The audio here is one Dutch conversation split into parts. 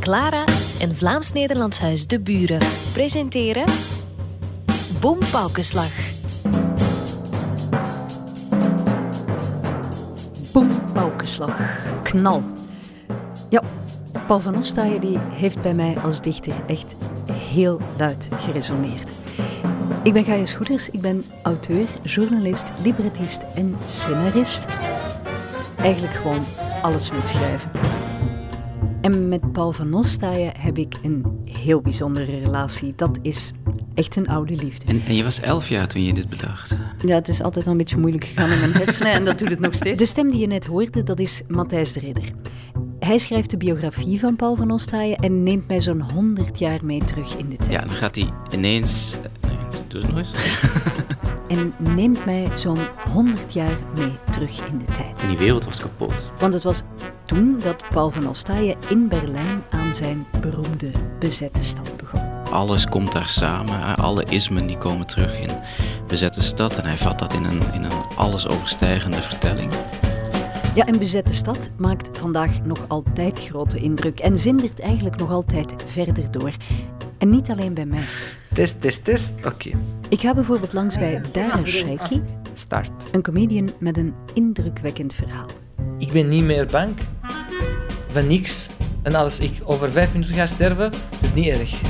Clara en Vlaams-Nederlands Huis De Buren presenteren Boom Paukenslag. Boom, paukenslag. Knal. Ja, Paul van Ostaaien die heeft bij mij als dichter echt heel luid geresoneerd. Ik ben Gaia Schoeders, ik ben auteur, journalist, librettist en scenarist. Eigenlijk gewoon alles met schrijven. En met Paul van Ostaaien heb ik een heel bijzondere relatie. Dat is echt een oude liefde. En, en je was elf jaar toen je dit bedacht. Ja, het is altijd al een beetje moeilijk gegaan in mijn hersenen en dat doet het nog steeds. De stem die je net hoorde, dat is Matthijs de Ridder. Hij schrijft de biografie van Paul van Ostaaien en neemt mij zo'n 100 jaar mee terug in de tijd. Ja, dan gaat hij ineens... Doe het nog eens. En neemt mij zo'n 100 jaar mee terug in de tijd. En die wereld was kapot. Want het was toen dat Paul van Ostaaien in Berlijn aan zijn beroemde bezette stad begon. Alles komt daar samen. Alle ismen die komen terug in bezette stad. En hij vat dat in een, in een alles overstijgende vertelling. Ja, een bezette stad maakt vandaag nog altijd grote indruk en zindert eigenlijk nog altijd verder door. En niet alleen bij mij. Test, test, test. Oké, Ik ga bijvoorbeeld langs bij Dara Shaiki, start. een comedian met een indrukwekkend verhaal. Ik ben niet meer bang van niks. En als ik over vijf minuten ga sterven, is niet erg.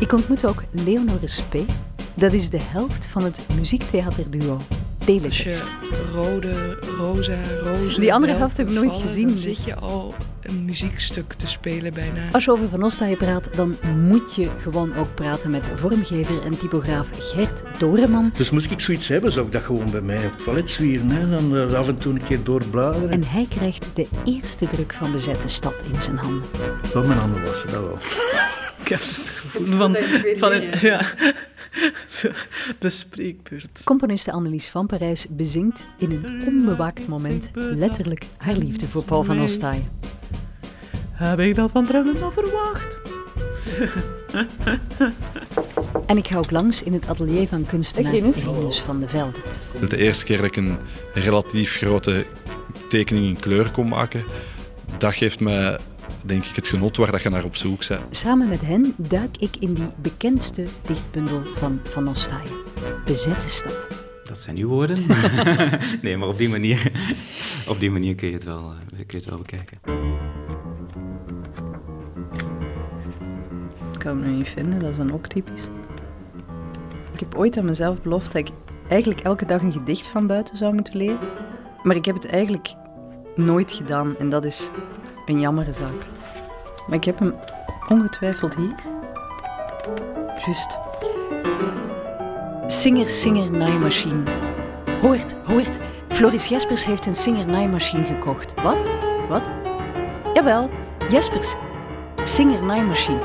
Ik ontmoet ook Leonore Spee. Dat is de helft van het muziektheaterduo Teletext. je rode, roza, roze... Die andere helft heb ik nooit vallen, gezien, Dan dus. zit je al een muziekstuk te spelen bijna. Als je over Van Ostaaien praat, dan moet je gewoon ook praten met vormgever en typograaf Gert Doreman. Dus moest ik zoiets hebben, zou ik dat gewoon bij mij op het toilet zwieren. Hè? Dan eh, af en toe een keer doorbladeren. En hij krijgt de eerste druk van bezette stad in zijn handen. Wel mijn handen wassen, dat wel. Ik heb het gevoel van, van het, ja, de spreekbeurt. Componiste Annelies van Parijs bezingt in een onbewaakt moment letterlijk haar liefde voor Paul van Ostaaien. Heb ik dat van Drummen al verwacht? En ik ga ook langs in het atelier van kunstenaar Rinus van de Velde. Het is de eerste keer dat ik een relatief grote tekening in kleur kon maken. Dat geeft mij, denk ik, het genot waar dat je naar op zoek bent. Samen met hen duik ik in die bekendste dichtbundel van Van Ostaaien. Bezette stad. Dat zijn uw woorden. nee, maar op die manier, op die manier kun, je het wel, eh, kun je het wel bekijken. Ik kan hem nu niet vinden, dat is dan ook typisch. Ik heb ooit aan mezelf beloofd dat ik eigenlijk elke dag een gedicht van buiten zou moeten leren. Maar ik heb het eigenlijk nooit gedaan en dat is een jammere zaak. Maar ik heb hem ongetwijfeld hier. Juist. Singer Singer naaimachine. Hoort, hoort. Floris Jespers heeft een Singer naaimachine gekocht. Wat? Wat? Jawel, Jespers. Singer naaimachine.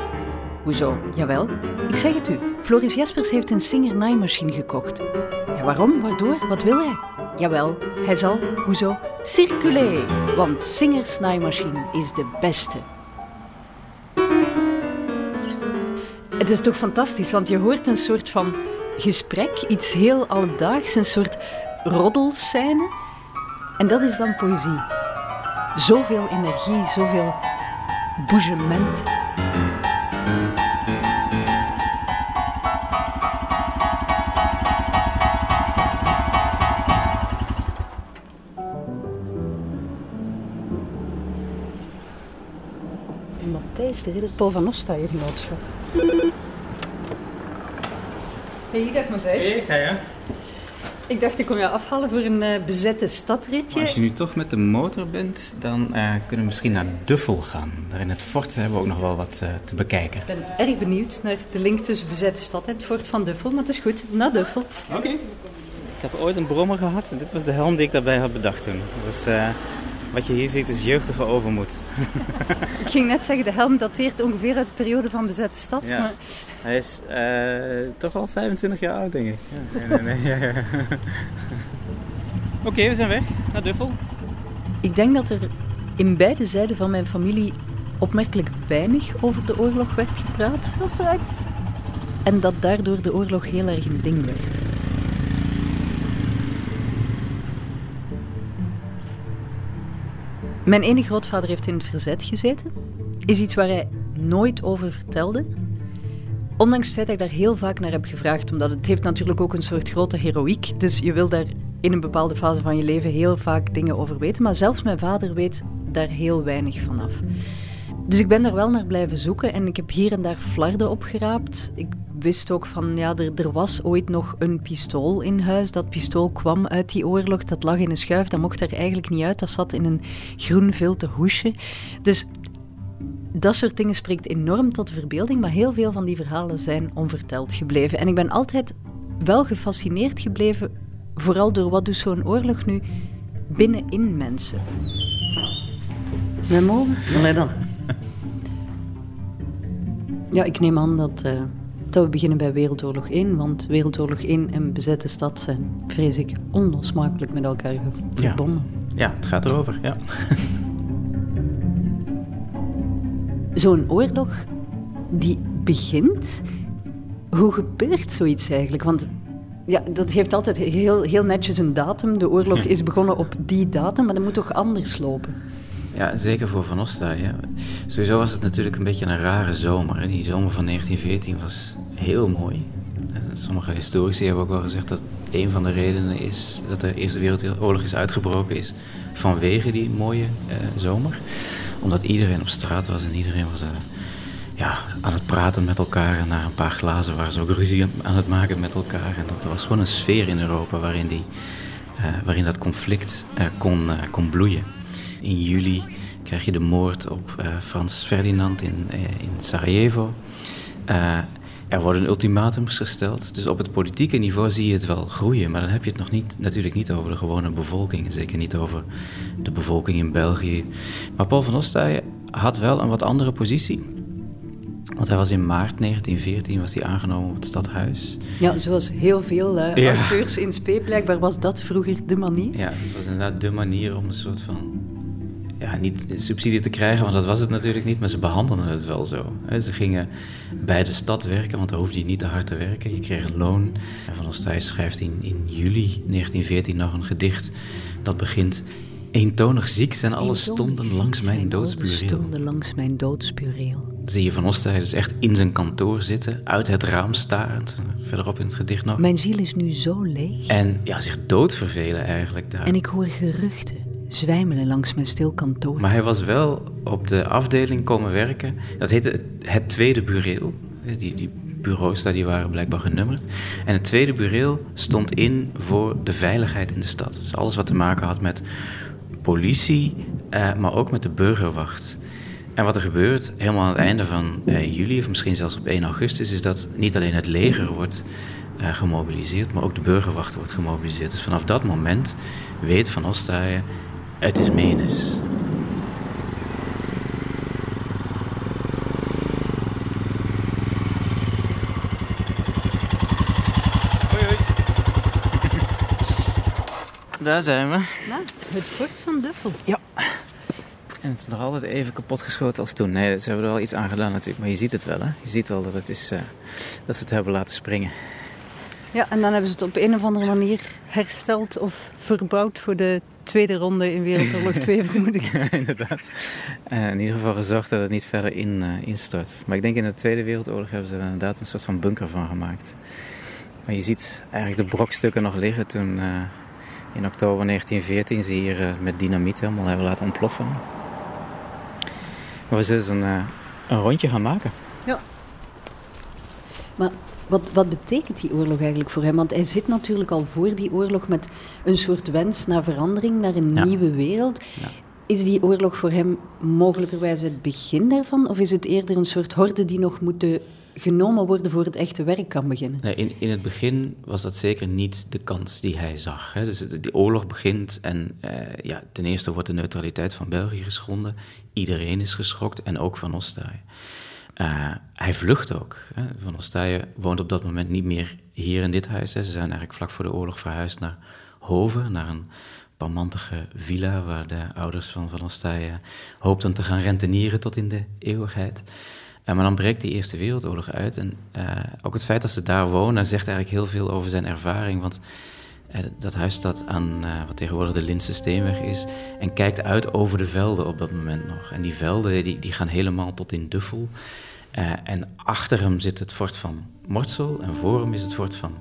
Hoezo? Jawel. Ik zeg het u. Floris Jespers heeft een Singer naaimachine gekocht. Ja, waarom? Waardoor? Wat wil hij? Jawel, hij zal, hoezo? Circuleren. Want Singers naaimachine is de beste. Het is toch fantastisch, want je hoort een soort van gesprek, iets heel alledaags, een soort roddelscène. En dat is dan poëzie. Zoveel energie, zoveel bougement. Ridder, Paul van Ostaaien genootschap. Hey, dag Matthijs. Hey, ga je? Ik dacht, ik kom je afhalen voor een eh, bezette stadritje. Als je nu toch met de motor bent, dan eh, kunnen we misschien naar Duffel gaan. Daar in het fort hebben we ook nog wel wat eh, te bekijken. Ik ben erg benieuwd naar de link tussen bezette stad en het fort van Duffel, maar het is goed, naar Duffel. Oké. Ik heb ooit een brommer gehad en dit was de helm die ik daarbij had bedacht toen. Dus eh, wat je hier ziet is jeugdige overmoed. Ik ging net zeggen, de helm dateert ongeveer uit de periode van bezette stad, Ja. maar Hij is eh, toch al 25 jaar oud, denk ik. Ja, nee, nee, nee. Oké, we zijn weg naar Duffel. Ik denk dat er in beide zijden van mijn familie opmerkelijk weinig over de oorlog werd gepraat. Dat is echt. En dat daardoor de oorlog heel erg een ding werd. Mijn ene grootvader heeft in het verzet gezeten. Is iets waar hij nooit over vertelde. Ondanks het feit dat ik daar heel vaak naar heb gevraagd, omdat het heeft natuurlijk ook een soort grote heroïek. Dus je wil daar in een bepaalde fase van je leven heel vaak dingen over weten. Maar zelfs mijn vader weet daar heel weinig van af. Dus ik ben daar wel naar blijven zoeken en ik heb hier en daar flarden opgeraapt. Ik wist ook van, ja, er, er, was ooit nog een pistool in huis. Dat pistool kwam uit die oorlog, dat lag in een schuif, dat mocht er eigenlijk niet uit. Dat zat in een groen vilten hoesje. Dus dat soort dingen spreekt enorm tot de verbeelding, maar heel veel van die verhalen zijn onverteld gebleven. En ik ben altijd wel gefascineerd gebleven, vooral door wat doet zo'n oorlog nu binnenin mensen. Wij mogen? Allee dan. Ja, ik neem aan dat, uh, dat we beginnen bij Wereldoorlog 1, want Wereldoorlog 1 en bezette stad zijn, vrees ik, onlosmakelijk met elkaar verbonden. Ja, ja het gaat erover, ja. Zo'n oorlog die begint, hoe gebeurt zoiets eigenlijk? Want ja, dat heeft altijd heel, heel netjes een datum. De oorlog is begonnen op die datum, maar dat moet toch anders lopen? Ja, zeker voor Van Ostaaien. Sowieso was het natuurlijk een beetje een rare zomer. Die zomer van 1914 was heel mooi. Sommige historici hebben ook wel gezegd dat een van de redenen is dat de Eerste Wereldoorlog is uitgebroken is vanwege die mooie eh, zomer. Omdat iedereen op straat was en iedereen was uh, ja, aan het praten met elkaar. En na een paar glazen waren ze ook ruzie aan het maken met elkaar. En dat was gewoon een sfeer in Europa waarin, die, uh, waarin dat conflict kon, kon bloeien. In juli krijg je de moord op uh, Frans Ferdinand in, uh, in Sarajevo. Uh, er worden ultimatums gesteld. Dus op het politieke niveau zie je het wel groeien. Maar dan heb je het nog niet, natuurlijk niet over de gewone bevolking. Zeker niet over de bevolking in België. Maar Paul van Ostaaien had wel een wat andere positie. Want hij was in maart 1914 was hij aangenomen op het stadhuis. Ja, zoals heel veel uh, ja. auteurs in spe. Blijkbaar was dat vroeger de manier. Ja, het was inderdaad de manier om een soort van ja, niet subsidie te krijgen, want dat was het natuurlijk niet, maar ze behandelden het wel zo. Ze gingen bij de stad werken, want daar hoefde je niet te hard te werken. Je kreeg een loon. En Van Ostij schrijft in, in juli 1914 nog een gedicht dat begint... Eentonig ziek zijn alle stonden langs mijn doodsbureel. stonden langs mijn doodsbureel. Zie je Van Ostij dus echt in zijn kantoor zitten, uit het raam starend, verderop in het gedicht nog. Mijn ziel is nu zo leeg. En ja, zich doodvervelen eigenlijk daar. En ik hoor geruchten zwijmelen langs mijn stil kantoor. Maar hij was wel op de afdeling komen werken. Dat heette het, tweede bureel. Die, die bureaus daar die waren blijkbaar genummerd. En het tweede bureel stond in voor de veiligheid in de stad. Dus alles wat te maken had met politie, eh, maar ook met de burgerwacht. En wat er gebeurt, helemaal aan het einde van eh, juli, of misschien zelfs op 1 augustus, is dat niet alleen het leger wordt uh, gemobiliseerd, maar ook de burgerwacht wordt gemobiliseerd. Dus vanaf dat moment weet Van Ostaaien, het is menens. Hoi, hoi. Daar zijn we. Nou, het fort van Duffel. Ja. En het is nog altijd even kapotgeschoten als toen. Nee, ze hebben er wel iets aan gedaan natuurlijk. Maar je ziet het wel, hè. Je ziet wel dat, het is, uh, dat ze het hebben laten springen. Ja, en dan hebben ze het op een of andere manier hersteld of verbouwd voor de tweede ronde in Wereldoorlog 2, vermoed ik. Ja, inderdaad. Uh, in ieder geval gezorgd dat het niet verder in, uh, instort. Maar ik denk in de Tweede Wereldoorlog hebben ze er inderdaad een soort van bunker van gemaakt. Maar je ziet eigenlijk de brokstukken nog liggen toen uh, in oktober 1914 ze hier met dynamiet helemaal hebben laten ontploffen. Maar we zullen dus een, een rondje gaan maken. Maar wat, wat betekent die oorlog eigenlijk voor hem? Want hij zit natuurlijk al voor die oorlog met een soort wens naar verandering, naar een nieuwe wereld. Ja. Is die oorlog voor hem mogelijkerwijs het begin daarvan? Of is het eerder een soort horde die nog moet genomen worden voor het echte werk kan beginnen? Nee, in, in het begin was dat zeker niet de kans die hij zag. Hè. Dus die oorlog begint en uh, ja, ten eerste wordt de neutraliteit van België geschonden. Iedereen is geschokt en ook Van Ostaaien. Uh, hij vlucht ook. Hè. Van Ostaaien woont op dat moment niet meer hier in dit huis. Hè. Ze zijn eigenlijk vlak voor de oorlog verhuisd naar Hoven, naar een parmantige villa waar de ouders van Van Ostaaien hoopten te gaan rentenieren tot in de eeuwigheid. Uh, maar dan breekt die Eerste Wereldoorlog uit en uh, ook het feit dat ze daar wonen zegt eigenlijk heel veel over zijn ervaring, want Eh, dat huis staat aan uh, wat tegenwoordig de Linse Steenweg is en kijkt uit over de velden op dat moment nog. En die velden die, die gaan helemaal tot in Duffel. Uh, en achter hem zit het fort van Mortsel en voor hem is het fort van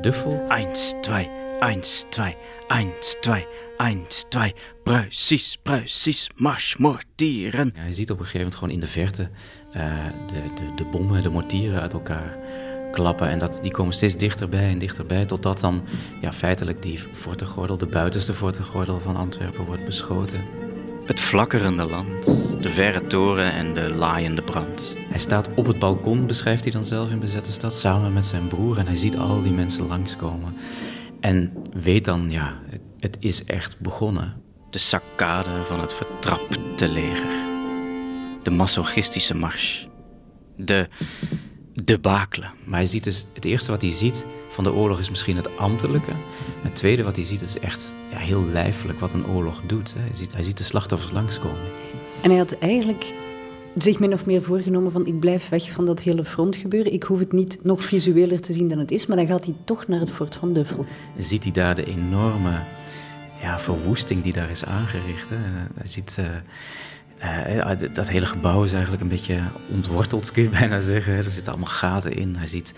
Duffel. 1, 2, 1, 2, 1, 2, 1, 2. Precies, precies. Marsmortieren. Ja, je ziet op een gegeven moment gewoon in de verte uh, de, de, de bommen, de mortieren uit elkaar klappen. En dat, die komen steeds dichterbij en dichterbij. Totdat dan ja, feitelijk die fortengordel, de buitenste fortengordel van Antwerpen, wordt beschoten. Het flakkerende land, de verre toren en de laaiende brand. Hij staat op het balkon, beschrijft hij dan zelf in Bezette Stad, samen met zijn broer. En hij ziet al die mensen langskomen. En weet dan, ja, het, het is echt begonnen. De saccade van het vertrapte leger. De masochistische mars. De debakelen. Maar hij ziet dus, het eerste wat hij ziet van de oorlog is misschien het ambtelijke. Het tweede wat hij ziet is echt ja, heel lijfelijk wat een oorlog doet. Hij ziet, hij ziet de slachtoffers langskomen. En hij had eigenlijk zich min of meer voorgenomen van ik blijf weg van dat hele frontgebeuren. Ik hoef het niet nog visueler te zien dan het is, maar dan gaat hij toch naar het fort van Duffel. Ziet hij daar de enorme ja, verwoesting die daar is aangericht. Hè? Hij ziet... Uh, uh, dat hele gebouw is eigenlijk een beetje ontworteld, kun je bijna zeggen. Er zitten allemaal gaten in. Hij ziet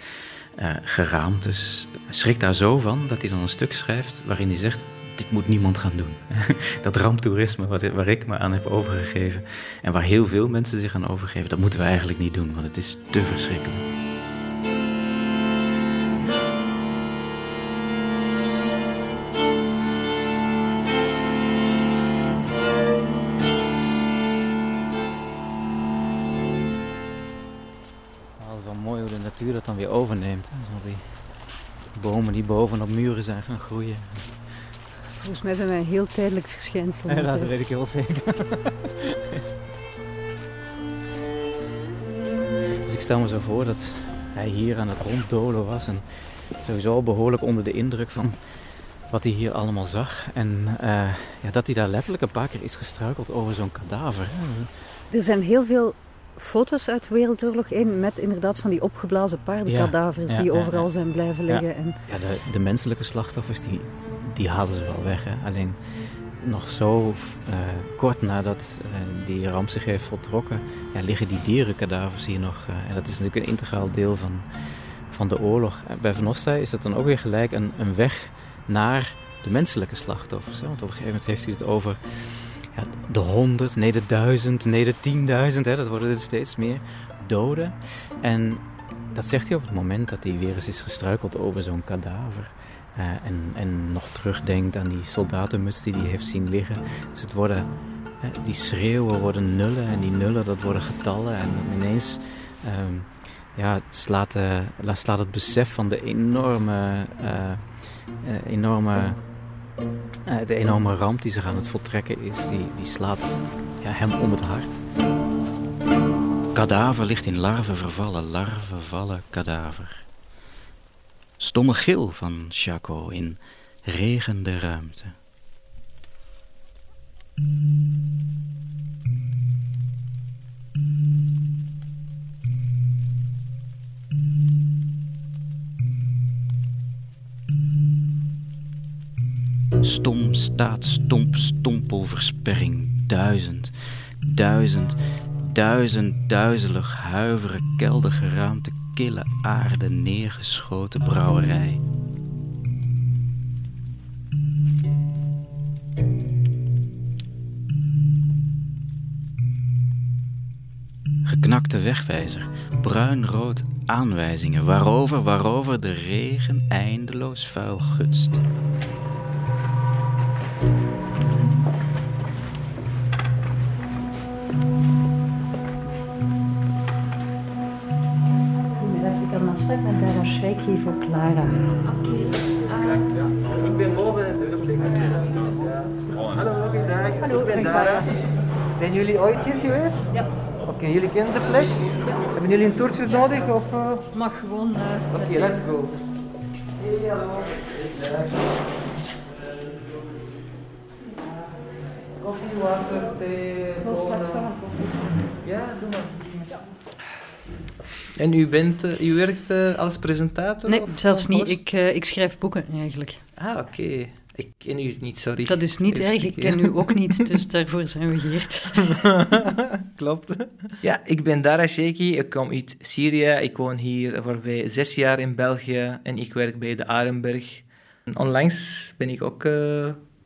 uh, geraamtes. Hij schrikt daar zo van dat hij dan een stuk schrijft waarin hij zegt: Dit moet niemand gaan doen. dat ramptoerisme waar, ik me aan heb overgegeven en waar heel veel mensen zich aan overgeven, dat moeten we eigenlijk niet doen, want het is te verschrikkelijk. Overneemt. Zo die bomen die bovenop muren zijn gaan groeien. Volgens mij zijn wij een heel tijdelijk verschijnsel. Ja, dat weet ik heel zeker. dus ik stel me zo voor dat hij hier aan het ronddolen was en sowieso behoorlijk onder de indruk van wat hij hier allemaal zag. En uh, ja, dat hij daar letterlijk een paar keer is gestruikeld over zo'n kadaver. Er zijn heel veel foto's uit Wereldoorlog 1 met inderdaad van die opgeblazen paardenkadavers die overal zijn blijven liggen. En... Ja, de, de, menselijke slachtoffers die, die halen ze wel weg. Hè. Alleen nog zo uh, kort nadat uh, die ramp zich heeft voltrokken, ja, liggen die dierenkadavers hier nog. Uh, en dat is natuurlijk een integraal deel van, van de oorlog. bij Van Ostij is dat dan ook weer gelijk een, een weg naar de menselijke slachtoffers. Hè. Want op een gegeven moment heeft hij het over de honderd, nee de duizend, nee de tienduizend, hè, dat worden er steeds meer doden. En dat zegt hij op het moment dat hij weer eens is gestruikeld over zo'n kadaver. Uh, en, en nog terugdenkt aan die soldatenmuts die hij heeft zien liggen. Dus het worden, uh, die schreeuwen worden nullen en die nullen dat worden getallen. En ineens um, ja, slaat, uh, slaat het besef van de enorme, enorme de enorme ramp die zich aan het voltrekken is, die, die slaat ja, hem om het hart. Kadaver ligt in larven vervallen, larven vervallen kadaver. Stomme gil van Chaco in regende ruimte. Stom staat stomp stompelversperring. Duizend, duizend, duizend duizelig huiveren geraamte kille aarde neergeschoten brouwerij. Geknakte wegwijzer, bruinrood aanwijzingen, waarover, waarover de regen eindeloos vuil gutst. Met Bella Sheikh hier voor Clara. Oké. Ik ben boven Hallo, goedendag. Hallo, ik ben Dara. Zijn jullie ooit hier geweest? Ja. Oké, jullie kennen de plek? Ja. Hebben jullie een toertje nodig? Of, uh... Mag gewoon. Uh, Oké, let's go. Hey, hallo. Koffie, water, thee. Ik wil straks wel een koffie. Ja, doe maar. En u, bent, eh, u werkt eh, als presentator? Nee, of- zelfs niet. Ik, eh, ik schrijf boeken eigenlijk. Ah, oké. Ik ken u niet, sorry. Dat is niet erg, ik, ken u ook niet, dus daarvoor zijn we hier. Klopt. Ja, ik ben Dara Sheikhi. Ik kom uit Syrië. Ik woon hier voorbij zes jaar in België en ik werk bij de Arenberg. En onlangs ben ik ook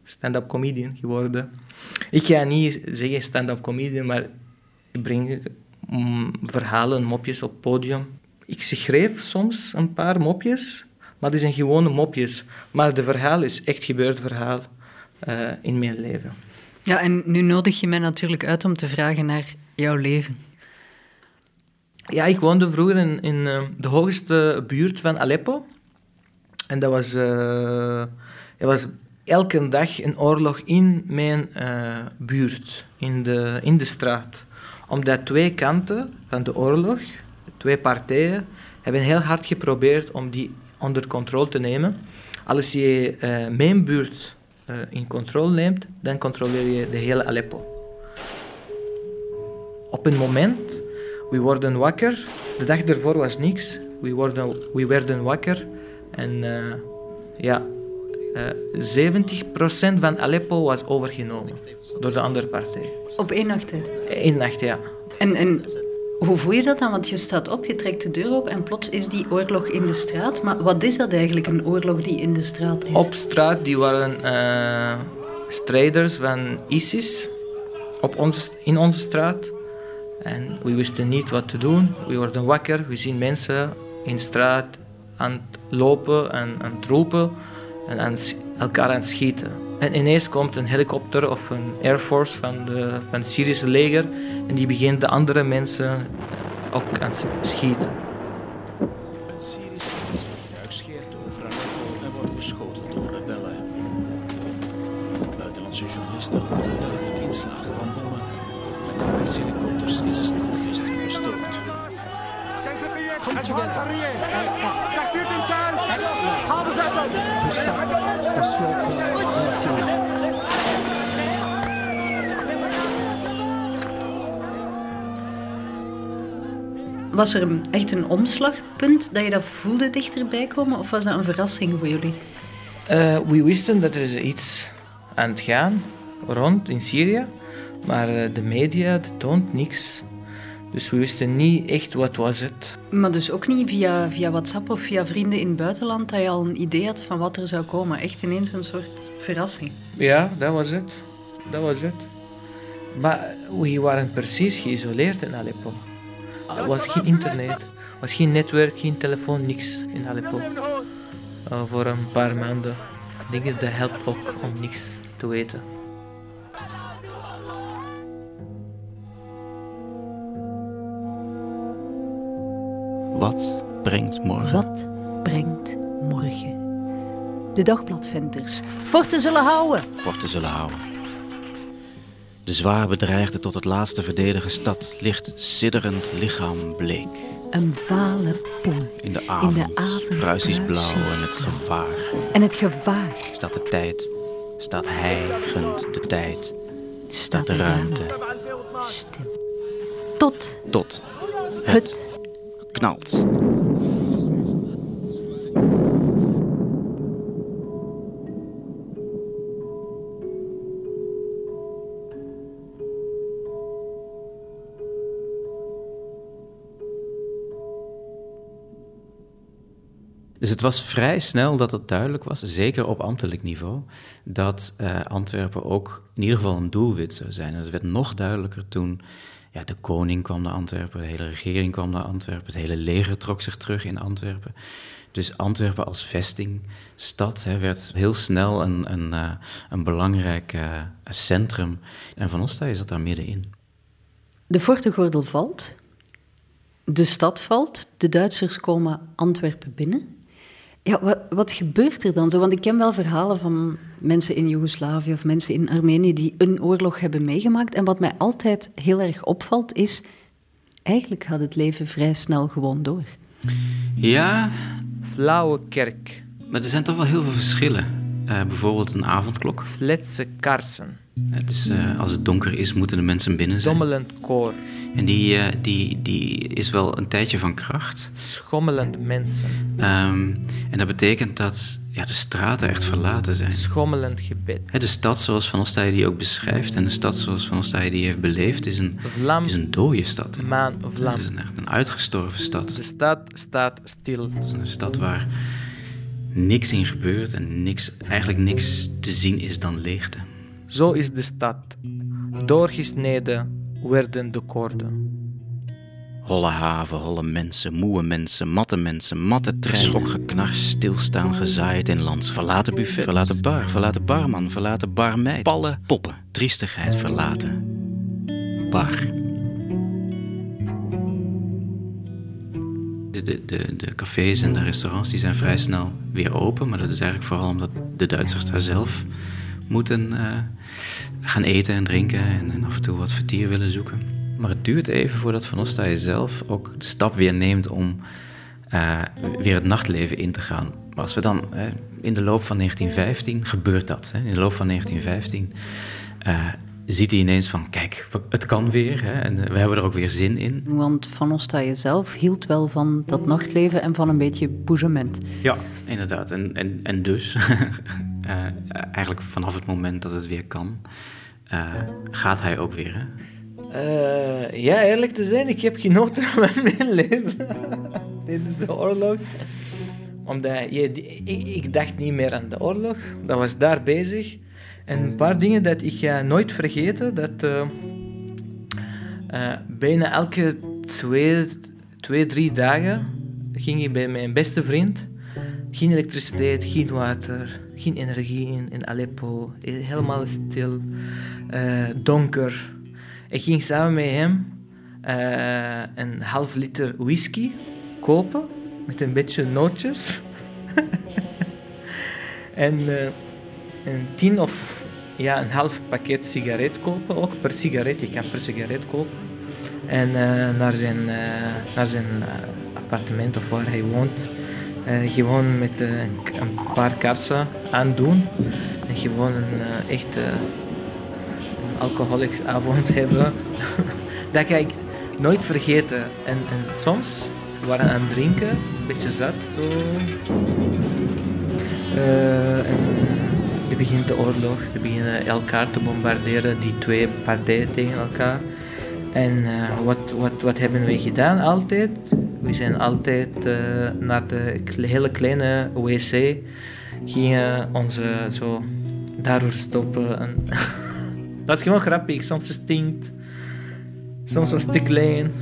stand-up comedian geworden. Ik ga niet zeggen stand-up comedian, maar ik breng verhalen, mopjes op podium. Ik schreef soms een paar mopjes, maar die zijn gewone mopjes. Maar de verhaal is echt gebeurd verhaal eh, in mijn leven. Ja, en nu nodig je mij natuurlijk uit om te vragen naar jouw leven. Ja, ik woonde vroeger in, in eh, de hoogste buurt van Aleppo. En dat was, er was elke dag een oorlog in mijn buurt, in de, in de straat. Omdat twee kanten van de oorlog, twee partijen, hebben heel hard geprobeerd om die onder controle te nemen. Als je eh, mijn buurt eh, in controle neemt, dan controleer je de hele Aleppo. Op een moment, we worden wakker. De dag ervoor was niks. We, worden, we werden wakker. En eh, ja, eh 70% van Aleppo was overgenomen door de andere partij. Op één nacht tijd. Eén nacht, ja. En, en hoe voel je dat dan? Want je staat op, je trekt de deur op en plots is die oorlog in de straat. Maar wat is dat eigenlijk, een oorlog die in de straat is? Op straat die waren eh, strijders van ISIS op onze, in onze straat. En we wisten niet wat te doen. We worden wakker, we zien mensen in de straat aan het lopen en aan het roepen en aan elkaar aan het schieten. En ineens komt een helikopter of een Air Force van, de, van het Syrische leger en die begint de andere mensen ook aan het schieten. Een Syrisch vliegtuig scheert over Aleppo en wordt beschoten door rebellen. Buitenlandse journalisten Was er een- echt een omslagpunt dat je dat voelde dichterbij komen? Of was dat een verrassing voor jullie? Eh, we wisten dat er iets aan het gaan rond in Syrië, maar eh, de media toont niks. Dus we wisten niet echt wat was het. Maar dus ook niet via, via WhatsApp of via vrienden in het buitenland dat je al een idee had van wat er zou komen. Echt ineens een soort verrassing. Ja, dat was het. Dat was het. Maar we waren precies geïsoleerd in Aleppo. Er was geen internet, er was geen netwerk, geen telefoon, niks in Aleppo. Eh, voor een paar maanden. Ik denk dat dat helpt ook om niks te weten. Wat brengt morgen? Wat brengt morgen? De dagbladventers. Forten zullen houden. Forten zullen houden. De zwaar bedreigde tot het laatste verdedigen stad ligt sidderend lichaam bleek. Een vale poel. In de avond, avond Pruisisch blauw en het gevaar. En het gevaar Staat de tijd, staat hijgend de tijd, staat de ruimte. stil. Tot Tot het het knalt. Dus het was vrij snel dat het duidelijk was, zeker op ambtelijk niveau, dat eh, Antwerpen ook in ieder geval een doelwit zou zijn. En het werd nog duidelijker toen ja, de koning kwam naar Antwerpen, de hele regering kwam naar Antwerpen, het hele leger trok zich terug in Antwerpen. Dus Antwerpen als vestingstad hè, werd heel snel een, een, eh, een belangrijk eh, centrum. En Van Ostaaien zat daar middenin. De Fortengordel valt. De stad valt. De Duitsers komen Antwerpen binnen. Ja, wat, wat gebeurt er dan zo? Want ik ken wel verhalen van mensen in Joegoslavië of mensen in Armenië die een oorlog hebben meegemaakt. En wat mij altijd heel erg opvalt is, eigenlijk gaat het leven vrij snel gewoon door. Ja, Flauwe kerk. maar er zijn toch wel heel veel verschillen. Eh, bijvoorbeeld een avondklok. Fletse karsen. Uh, dus uh, als het donker is, moeten de mensen binnen zijn. Dommelend koor. En die, die, die is wel een tijdje van kracht. Schommelend mensen. Um, en dat betekent dat ja, de straten echt verlaten zijn. Schommelend gebed. De stad zoals Van Ostaaij die ook beschrijft en de stad zoals Van Ostaaij die heeft beleefd is een, Vlam, is een dode stad. Maan vlam. Het is een, echt een uitgestorven stad. De stad staat stil. Het is een stad waar niks in gebeurt en niks, eigenlijk niks te zien is dan leegte. Zo is de stad. Doorgesneden werden de koorden. Holle haven, holle mensen, moe mensen, matte mensen, matte treinen. Schok, geknars, stilstaan, gezaaid in lands. Verlaten buffet, verlaten bar, verlaten barman, verlaten barmeid. Pallen, poppen, triestigheid, verlaten. Bar. De, de, de, cafés en de restaurants die zijn vrij snel weer open, maar dat is eigenlijk vooral omdat de Duitsers daar zelf moeten uh, gaan eten en drinken en, en, af en toe wat vertier willen zoeken. Maar het duurt even voordat Van Ostaaij zelf ook de stap weer neemt om uh, weer het nachtleven in te gaan. Maar als we dan uh, in de loop van 1915 gebeurt dat. Hè, in de loop van 1915 ziet hij ineens van, kijk, het kan weer hè, en we hebben er ook weer zin in. Want Van Ostaaije zelf hield wel van dat nachtleven en van een beetje boezement. Ja, inderdaad. En, en, en dus, uh, eigenlijk vanaf het moment dat het weer kan, uh, gaat hij ook weer. Hè? Uh, ja, eerlijk te zijn, ik heb genoten van mijn leven tijdens de oorlog. Omdat je, ik, ik dacht niet meer aan de oorlog, dat was daar bezig. En een paar dingen dat ik ga nooit vergeten, dat uh, uh, bijna elke twee, twee, drie dagen ging ik bij mijn beste vriend. Geen elektriciteit, geen water, geen energie in, in Aleppo. Helemaal stil, donker. Ik ging samen met hem een half liter whisky kopen met een beetje nootjes. en een tien of ja, een half pakket sigaret kopen, ook per sigaret. Je kan per sigaret kopen. En uh, naar zijn, uh, naar zijn uh, appartement of waar hij woont, gewoon met een paar kaarsen aandoen. En gewoon een echt een alcoholisch avond hebben. dat ga ik nooit vergeten. En, en soms waren aan het drinken, een beetje zat. Zo. en, er begint de oorlog, er beginnen elkaar te bombarderen, die twee partijen tegen elkaar. En uh, wat, wat, wat hebben we gedaan altijd? We zijn altijd uh, naar de hele kleine wc, gingen onze zo daardoor stoppen. En dat is gewoon grappig, soms stinkt, soms was het te klein.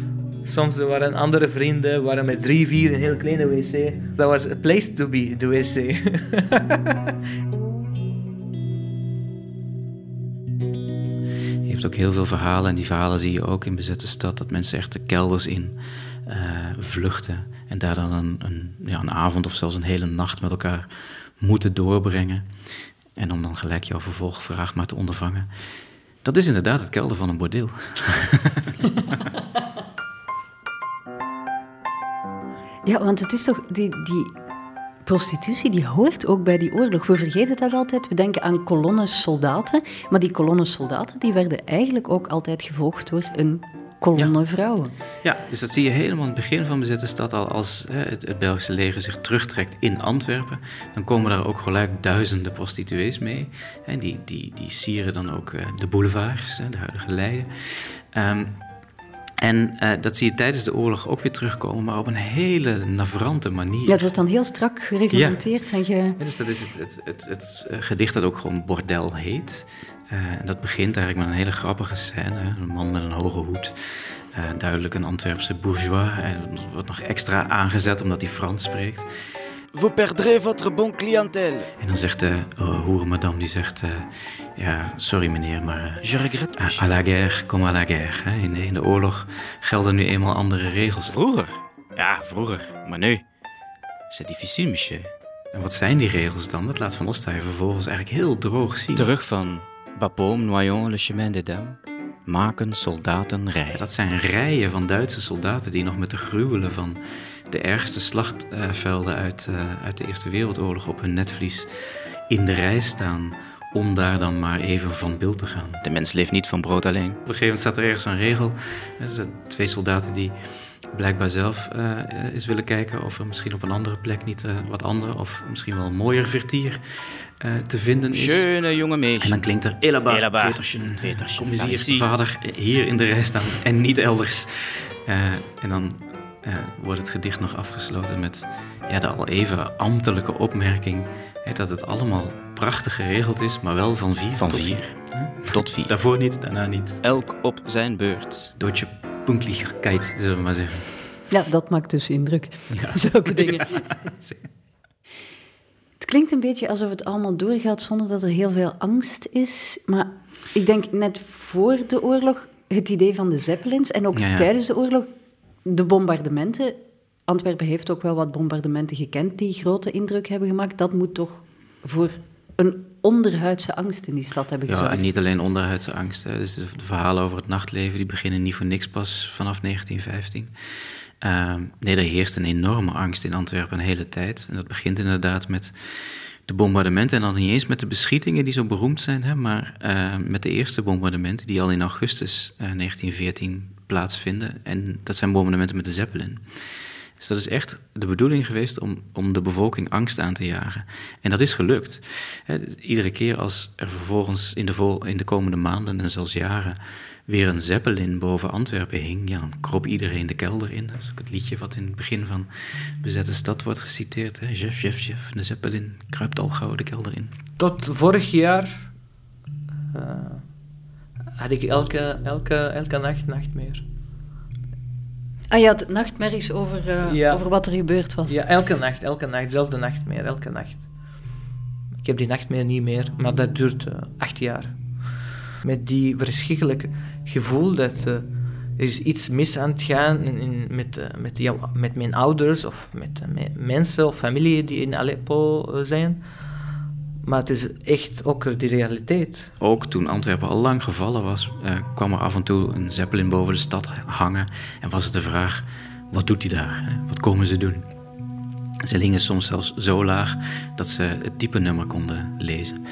Soms waren andere vrienden, waren met drie, vier, een heel kleine wc. Dat was a place to be, de wc. ook heel veel verhalen. En die verhalen zie je ook in bezette stad. Dat mensen echt de kelders in uh, vluchten. En daar dan een, een, ja, een avond of zelfs een hele nacht met elkaar moeten doorbrengen. En om dan gelijk jouw vervolgvraag maar te ondervangen. Dat is inderdaad het kelder van een bordeel. ja, want het is toch die, die prostitutie die hoort ook bij die oorlog. We vergeten dat altijd. We denken aan kolonnes soldaten. Maar die kolonnes soldaten die werden eigenlijk ook altijd gevolgd door een kolonne ja. vrouwen. Ja, dus dat zie je helemaal in het begin van bezette stad al. Als hè, het, het, Belgische leger zich terugtrekt in Antwerpen, dan komen daar ook gelijk duizenden prostituees mee. En die, die, die sieren dan ook uh, de boulevards, de huidige Leiden. Um, en uh, dat zie je tijdens de oorlog ook weer terugkomen, maar op een hele navrante manier. Ja, het wordt dan heel strak gereglementeerd. Ja. En je... ja, dus dat is het, het, het, het, gedicht dat ook gewoon Bordel heet. Uh, en dat begint eigenlijk met een hele grappige scène. Een man met een hoge hoed. Uh, duidelijk een Antwerpse bourgeois. En dat wordt nog extra aangezet omdat hij Frans spreekt. Vous perdrez votre bon clientèle. En dan zegt de uh, hoerenmadame, die zegt... Uh, ja, sorry meneer, maar... Uh, Je regrette, à, à la guerre, comme à la guerre. Hè? In, de, in de oorlog gelden nu eenmaal andere regels. Vroeger? Ja, vroeger. Maar nu? C'est difficile, monsieur. En wat zijn die regels dan? Dat laat Van Ostaaij vervolgens eigenlijk heel droog zien. Terug van Bapaume, Noyon, Le Chemin des Dames. Maken soldaten rijden. Ja, dat zijn rijen van Duitse soldaten die nog met de gruwelen van de ergste slagvelden uit, uh, uit de Eerste Wereldoorlog op hun netvlies in de rij staan om daar dan maar even van beeld te gaan. De mens leeft niet van brood alleen. Op een gegeven moment staat er ergens een regel. Er zijn twee soldaten die blijkbaar zelf uh, eens willen kijken of er misschien op een andere plek niet uh, wat ander of misschien wel een mooier vertier uh, te vinden is. Schöne jonge meisje. En dan klinkt er Elaba, Elaba. Veterschen, Veterschen. Kom eens hier, vader, hier in de rij staan en niet elders. en dan wordt het gedicht nog afgesloten met ja, de al even ambtelijke opmerking hè, dat het allemaal prachtig geregeld is, maar wel van vier van tot vier. vier. Tot vier. Daarvoor niet, daarna niet. Elk op zijn beurt. Deutsche Punktlichkeit, zullen we maar zeggen. Ja, dat maakt dus indruk. Ja. Zulke dingen. Het klinkt een beetje alsof het allemaal doorgaat zonder dat er heel veel angst is. Maar ik denk net voor de oorlog het idee van de Zeppelins en ook tijdens de oorlog de bombardementen. Antwerpen heeft ook wel wat bombardementen gekend die grote indruk hebben gemaakt. Dat moet toch voor een onderhuidse angst in die stad hebben gezorgd. Ja, en niet alleen onderhuidse angst. Hè. Dus de, verhalen over het nachtleven die beginnen niet voor niks pas vanaf 1915. Uh, nee, er heerst een enorme angst in Antwerpen een hele tijd. En dat begint inderdaad met de bombardementen. En dan niet eens met de beschietingen die zo beroemd zijn, hè, maar uh, met de eerste bombardementen die al in augustus uh, eh, 1914 plaatsvinden. En dat zijn bombardementen met de Zeppelin. Dus dat is echt de bedoeling geweest om, om de bevolking angst aan te jagen. En dat is gelukt. iedere keer als er vervolgens in de, vol, in de komende maanden en zelfs jaren weer een zeppelin boven Antwerpen hing, ja, dan kroop iedereen de kelder in. Dat is ook het liedje wat in het begin van Bezette Stad wordt geciteerd. Hè? Jeff, Jeff, Jeff, de zeppelin kruipt al gauw de kelder in. Tot vorig jaar uh, had ik elke, elke, elke nacht nachtmerrie. Ah, je had nachtmerries over, uh, over wat er gebeurd was. Ja, elke nacht, elke nacht, dezelfde nachtmerrie, elke nacht. Ik heb die nachtmerrie niet meer, maar dat duurt uh, acht jaar. Met die verschrikkelijke gevoel dat uh, er is iets mis aan het gaan in, in, met, met, jou, met mijn ouders of met, met, mensen of familie die in Aleppo zijn. Maar het is echt ook de realiteit. Ook toen Antwerpen al lang gevallen was, uh, kwam er af en toe een zeppelin boven de stad hangen. En was het de vraag, wat doet hij daar? Hè? Wat komen ze doen? Ze hingen soms zelfs zo laag dat ze het type nummer konden lezen.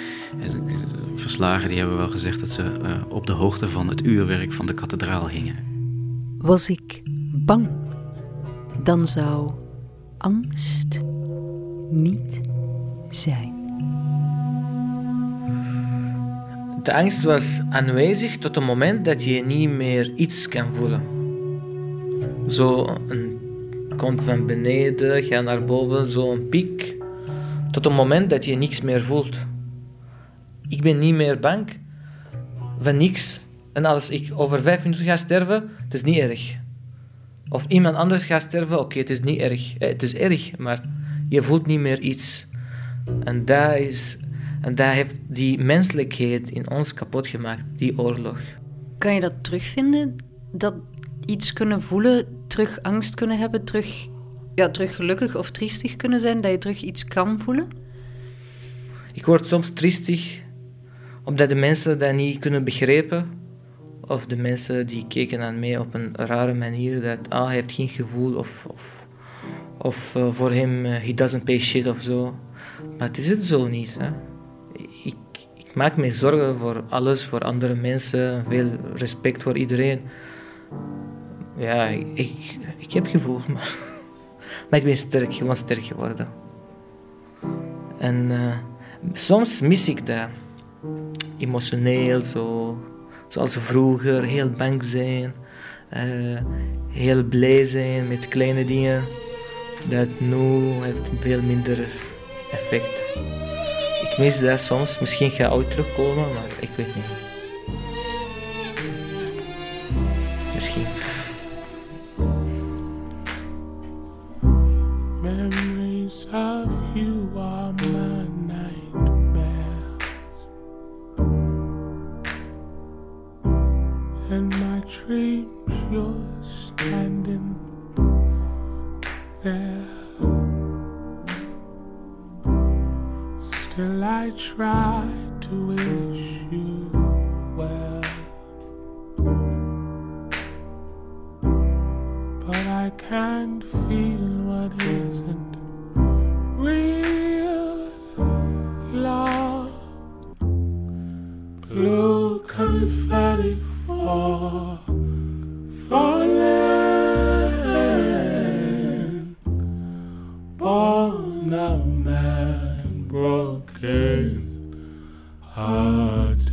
Verslagen die hebben wel gezegd dat ze uh, op de hoogte van het uurwerk van de kathedraal hingen. Was ik bang, dan zou angst niet zijn. De angst was aanwezig tot het moment dat je niet meer iets kan voelen. Zo een komt van beneden, ga naar boven, zo een piek. Tot het moment dat je niks meer voelt. Ik ben niet meer bang van niks. En als ik over vijf minuten ga sterven, het is niet erg. Of iemand anders gaat sterven, oké, het is niet erg. Eh, het is erg, maar je voelt niet meer iets. En dat is en dat heeft die menselijkheid in ons kapot gemaakt, die oorlog. Kan je dat terugvinden? Dat iets kunnen voelen, terug angst kunnen hebben, terug, ja, terug gelukkig of triestig kunnen zijn, dat je terug iets kan voelen? Ik word soms triestig, omdat de mensen dat niet kunnen begrijpen. Of de mensen die keken naar mij op een rare manier, dat ah, hij heeft geen gevoel of, of, of uh, voor hem, uh, he doesn't pay shit of zo. Maar het is het zo niet. Hè? Ik maak me zorgen voor alles, voor andere mensen, veel respect voor iedereen. Ja, ik, ik heb gevoel, maar, maar ik ben sterk, gewoon sterk geworden. En uh, soms mis ik dat. Emotioneel, zo, zoals vroeger, heel bang zijn, uh, heel blij zijn met kleine dingen. Dat nu heeft veel minder effect mis dat soms. Misschien gaat ooit terugkomen, maar ik weet niet. Misschien. Memories of you are my nightmares And my dreams you're standing there Till I try to wish you well. But I can't feel what isn't real love. Blue confetti fall, falling. Born a man broken hearted.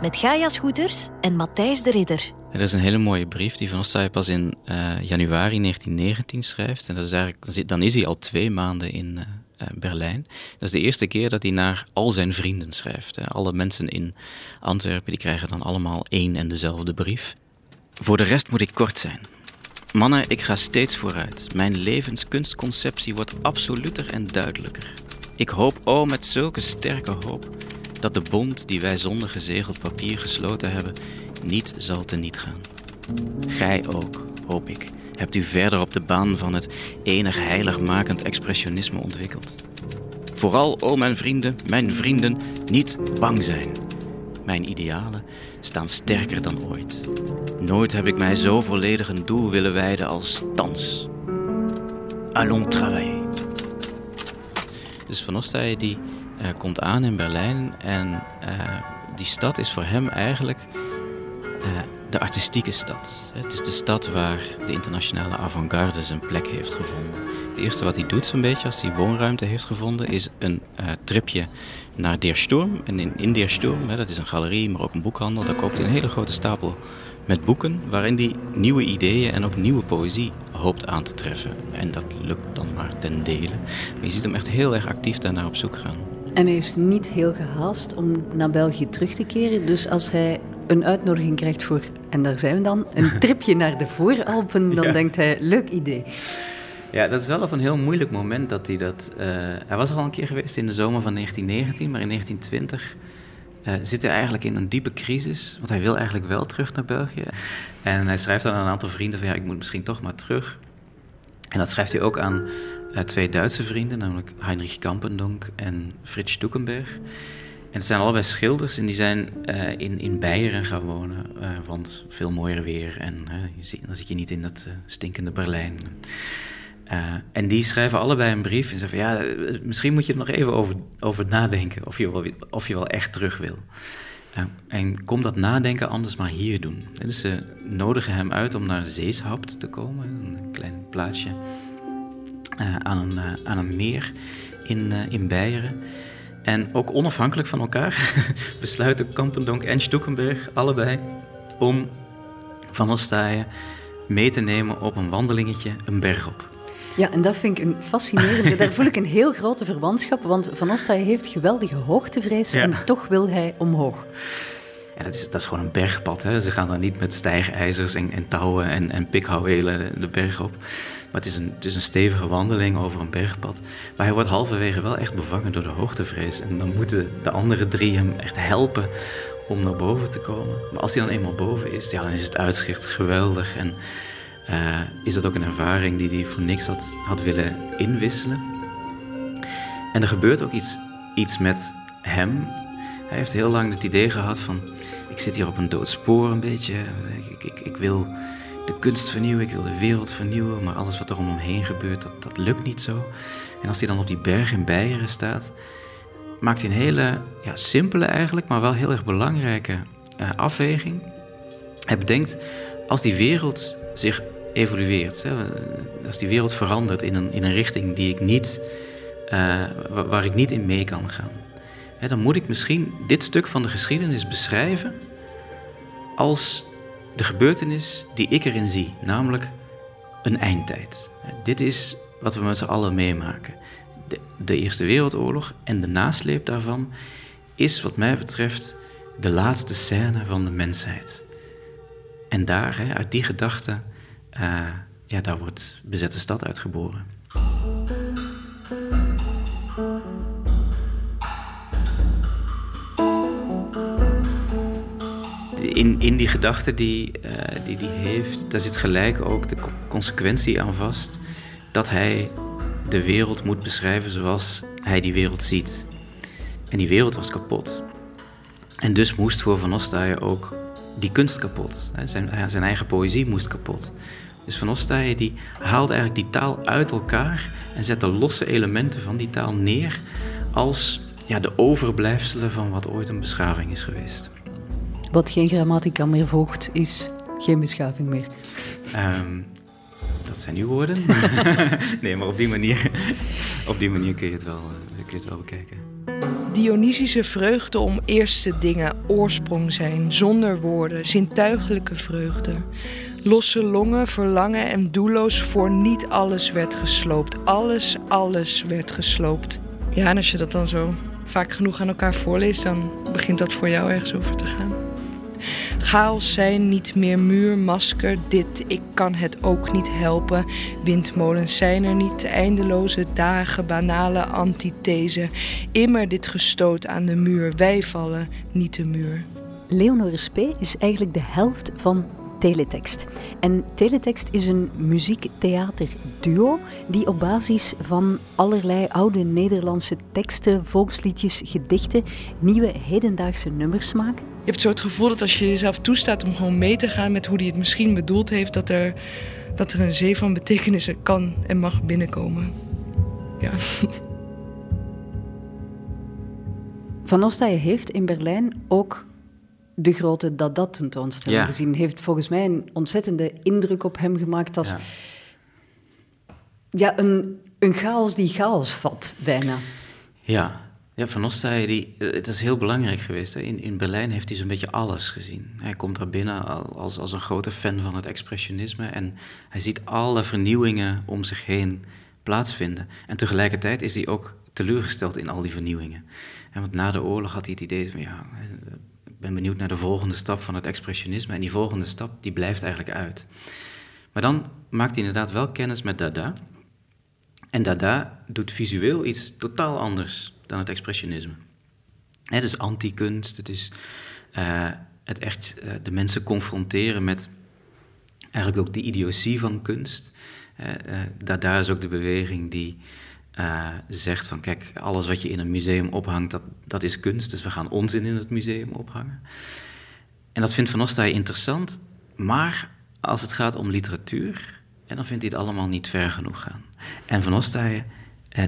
Met Gaia Scooters en Matthijs de Ridder. Er is een hele mooie brief die Van Ostaaij pas in eh, januari 1919 schrijft. En dat is eigenlijk, dan is hij al twee maanden in eh, eh, Berlijn. Dat is de eerste keer dat hij naar al zijn vrienden schrijft. hè. Alle mensen in Antwerpen die krijgen dan allemaal één en dezelfde brief. Voor de rest moet ik kort zijn. Mannen, ik ga steeds vooruit. Mijn levenskunstconceptie wordt absoluter en duidelijker. Ik hoop, oh met zulke sterke hoop, dat de bond die wij zonder gezegeld papier gesloten hebben, niet zal teniet gaan. Gij ook, hoop ik, hebt u verder op de baan van het enig heiligmakend expressionisme ontwikkeld. Vooral, o mijn vrienden, mijn vrienden, niet bang zijn. Mijn idealen staan sterker dan ooit. Nooit heb ik mij zo volledig een doel willen wijden als thans. Allons travailler. Dus Van die eh, komt aan in Berlijn en eh, die stad is voor hem eigenlijk eh, de artistieke stad. Het is de stad waar de internationale avant-garde zijn plek heeft gevonden. Het eerste wat hij doet zo'n beetje als hij woonruimte heeft gevonden is een tripje naar Der Sturm. En in, in hè, dat is een galerie, maar ook een boekhandel, daar koopt hij een hele grote stapel met boeken waarin hij nieuwe ideeën en ook nieuwe poëzie hoopt aan te treffen. En dat lukt dan maar ten dele. Maar je ziet hem echt heel erg actief daarnaar op zoek gaan. En hij is niet heel gehaast om naar België terug te keren. Dus als hij een uitnodiging krijgt voor, en daar zijn we dan, een tripje naar de Vooralpen, dan Ja. denkt hij, leuk idee. Ja, dat is wel op een heel moeilijk moment dat hij dat... eh, hij was er al een keer geweest in de zomer van 1919, maar in 1920 eh, zit hij eigenlijk in een diepe crisis. Want hij wil eigenlijk wel terug naar België. En hij schrijft aan een aantal vrienden van ja, ik moet misschien toch maar terug. En dat schrijft hij ook aan twee Duitse vrienden, namelijk Heinrich Kampendonk en Frits Stuckenberg. En het zijn allebei schilders en die zijn eh, in, in Beieren gaan wonen, eh, want veel mooier weer. En eh, je dan zit je niet in dat eh, stinkende Berlijn. Eh, en die schrijven allebei een brief en zeggen van ja, eh, misschien moet je er nog even over, over nadenken of je, wel, of je wel echt terug wil. Eh, en kom dat nadenken anders maar hier doen. En dus ze nodigen hem uit om naar Zeeshapt te komen, een klein plaatsje eh, aan, een, eh, aan een meer in, eh, in Beieren. En ook onafhankelijk van elkaar besluiten Kampendonk en Stuckenberg allebei om Van Ostaaien mee te nemen op een wandelingetje een berg op. Ja, en dat vind ik een fascinerende. Daar voel ik een heel grote verwantschap, want Van Ostaaij heeft geweldige hoogtevrees Ja. en toch wil hij omhoog. Ja, dat is, dat is gewoon een bergpad. Hè? Ze gaan daar niet met stijgijzers en, en touwen en, en pikhouwelen de berg op. Maar het is, een, het is een stevige wandeling over een bergpad. Maar hij wordt halverwege wel echt bevangen door de hoogtevrees. En dan moeten de andere drie hem echt helpen om naar boven te komen. Maar als hij dan eenmaal boven is, ja, dan is het uitzicht geweldig. En eh, is dat ook een ervaring die hij voor niks had, willen inwisselen. En er gebeurt ook iets, iets met hem. Hij heeft heel lang het idee gehad van... ik zit hier op een dood spoor een beetje. Ik, ik, ik wil de kunst vernieuwen, ik wil de wereld vernieuwen... maar alles wat er om hem heen gebeurt, dat, dat lukt niet zo. En als hij dan op die berg in Beieren staat... maakt hij een hele ja, simpele eigenlijk, maar wel heel erg belangrijke eh, afweging. Hij bedenkt, als die wereld zich evolueert... Hè, als die wereld verandert in een, in een richting die ik niet, eh, wa- waar ik niet in mee kan gaan... dan moet ik misschien dit stuk van de geschiedenis beschrijven als de gebeurtenis die ik erin zie, namelijk een eindtijd. Dit is wat we met z'n allen meemaken. De, Eerste Wereldoorlog en de nasleep daarvan is wat mij betreft de laatste scène van de mensheid. En daar, uit die gedachte, uh, ja, daar wordt Bezette Stad uitgeboren. In, in die gedachte die, uh, die die heeft, daar zit gelijk ook de consequentie aan vast dat hij de wereld moet beschrijven zoals hij die wereld ziet. En die wereld was kapot. En dus moest voor Van Ostaaien ook die kunst kapot. Zijn, zijn eigen poëzie moest kapot. Dus Van Ostaaien die haalt eigenlijk die taal uit elkaar en zet de losse elementen van die taal neer als ja, de overblijfselen van wat ooit een beschaving is geweest. Wat geen grammatica meer volgt, is geen beschaving meer. Um, dat zijn uw woorden. nee, maar op die manier, op die manier kun, je het wel, eh, kun je het wel bekijken. Dionysische vreugde om eerste dingen, oorsprong zijn, zonder woorden, zintuigelijke vreugde. Losse longen, verlangen en doelloos voor niet alles werd gesloopt. Alles, alles werd gesloopt. Ja, en als je dat dan zo vaak genoeg aan elkaar voorleest, dan begint dat voor jou ergens over te gaan. Chaos zijn, niet meer muur, masker, dit, ik kan het ook niet helpen. Windmolens zijn er niet, eindeloze dagen, banale antithese. Immer dit gestoot aan de muur, wij vallen, niet de muur. Leonore Spee is eigenlijk de helft van Teletext. En Teletext is een muziektheaterduo die op basis van allerlei oude Nederlandse teksten, volksliedjes, gedichten nieuwe hedendaagse nummers maken. Je hebt zo het gevoel dat als je jezelf toestaat om gewoon mee te gaan met hoe hij het misschien bedoeld heeft, dat er, dat er een zee van betekenissen kan en mag binnenkomen. Ja. Van Ostaaien heeft in Berlijn ook de grote Dada tentoonstelling ja. gezien. Heeft volgens mij een ontzettende indruk op hem gemaakt als ja. ja een, een chaos die chaos vat, bijna. Ja, ja, Van Ostaaien, die, eh, het is heel belangrijk geweest. Hè. In, in Berlijn heeft hij zo'n beetje alles gezien. Hij komt daar binnen als, als een grote fan van het expressionisme en hij ziet alle vernieuwingen om zich heen plaatsvinden. En tegelijkertijd is hij ook teleurgesteld in al die vernieuwingen. En want na de oorlog had hij het idee van, ja, ik ben benieuwd naar de volgende stap van het expressionisme en die volgende stap, die blijft eigenlijk uit. Maar dan maakt hij inderdaad wel kennis met Dada. En Dada doet visueel iets totaal anders dan het expressionisme. Het is anti-kunst, het is uh, het echt uh, de mensen confronteren met eigenlijk ook de idiotie van kunst. Uh, daar, is ook de beweging die zegt van kijk, alles wat je in een museum ophangt, dat, dat is kunst, dus we gaan onzin in het museum ophangen. En dat vindt Van Ostaaien interessant, maar als het gaat om literatuur, en dan vindt hij het allemaal niet ver genoeg gaan. En Van Ostaaien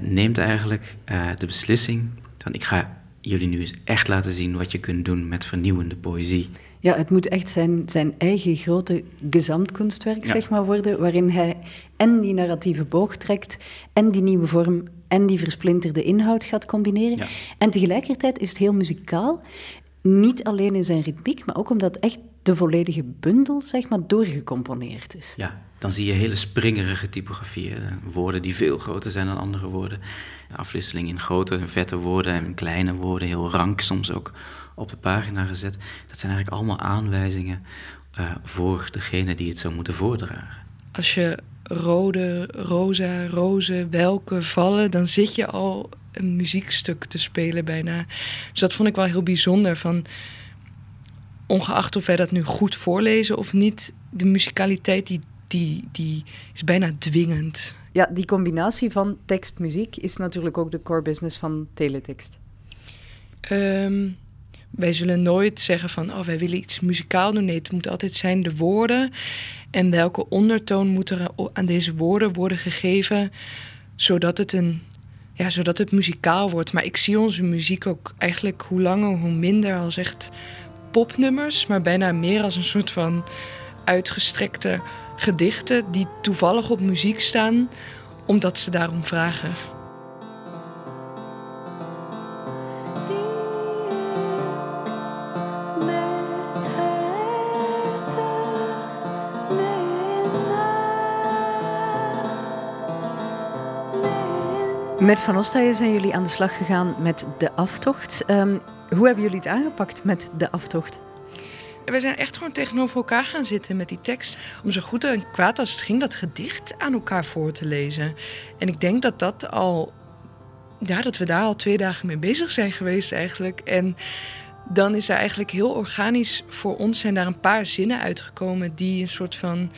neemt eigenlijk uh, de beslissing van ik ga jullie nu eens echt laten zien wat je kunt doen met vernieuwende poëzie. Ja, het moet echt zijn, zijn eigen grote gezamtkunstwerk zeg maar, worden, waarin hij en die narratieve boog trekt, en die nieuwe vorm, en die versplinterde inhoud gaat combineren. Ja. En tegelijkertijd is het heel muzikaal, niet alleen in zijn ritmiek, maar ook omdat echt de volledige bundel zeg maar, doorgecomponeerd is. Ja, dan zie je hele springerige typografieën. Woorden die veel groter zijn dan andere woorden. Afwisseling in grote en vette woorden en kleine woorden, heel rank soms ook op de pagina gezet. Dat zijn eigenlijk allemaal aanwijzingen uh, voor degene die het zou moeten voordragen. Als je rode, roza, roze, welke vallen, dan zit je al een muziekstuk te spelen bijna. Dus dat vond ik wel heel bijzonder. Van, ongeacht of wij dat nu goed voorlezen of niet, de muzikaliteit die die, die is bijna dwingend. Ja, die combinatie van tekst-muziek is natuurlijk ook de core business van teletext. Um, wij zullen nooit zeggen van, oh, wij willen iets muzikaal doen. Nee, het moet altijd zijn de woorden. En welke ondertoon moet er aan deze woorden worden gegeven, zodat het een ja, zodat het muzikaal wordt. Maar ik zie onze muziek ook eigenlijk hoe langer, hoe minder als echt popnummers, maar bijna meer als een soort van uitgestrekte gedichten die toevallig op muziek staan, omdat ze daarom vragen. Met Van Ostijen zijn jullie aan de slag gegaan met de aftocht. Ehm, hoe hebben jullie het aangepakt met de aftocht? We zijn echt gewoon tegenover elkaar gaan zitten met die tekst. Om zo goed en kwaad als het ging, dat gedicht aan elkaar voor te lezen. En ik denk dat dat al. Ja, dat we daar al twee dagen mee bezig zijn geweest eigenlijk. En dan is er eigenlijk heel organisch voor ons zijn daar een paar zinnen uitgekomen die een soort van.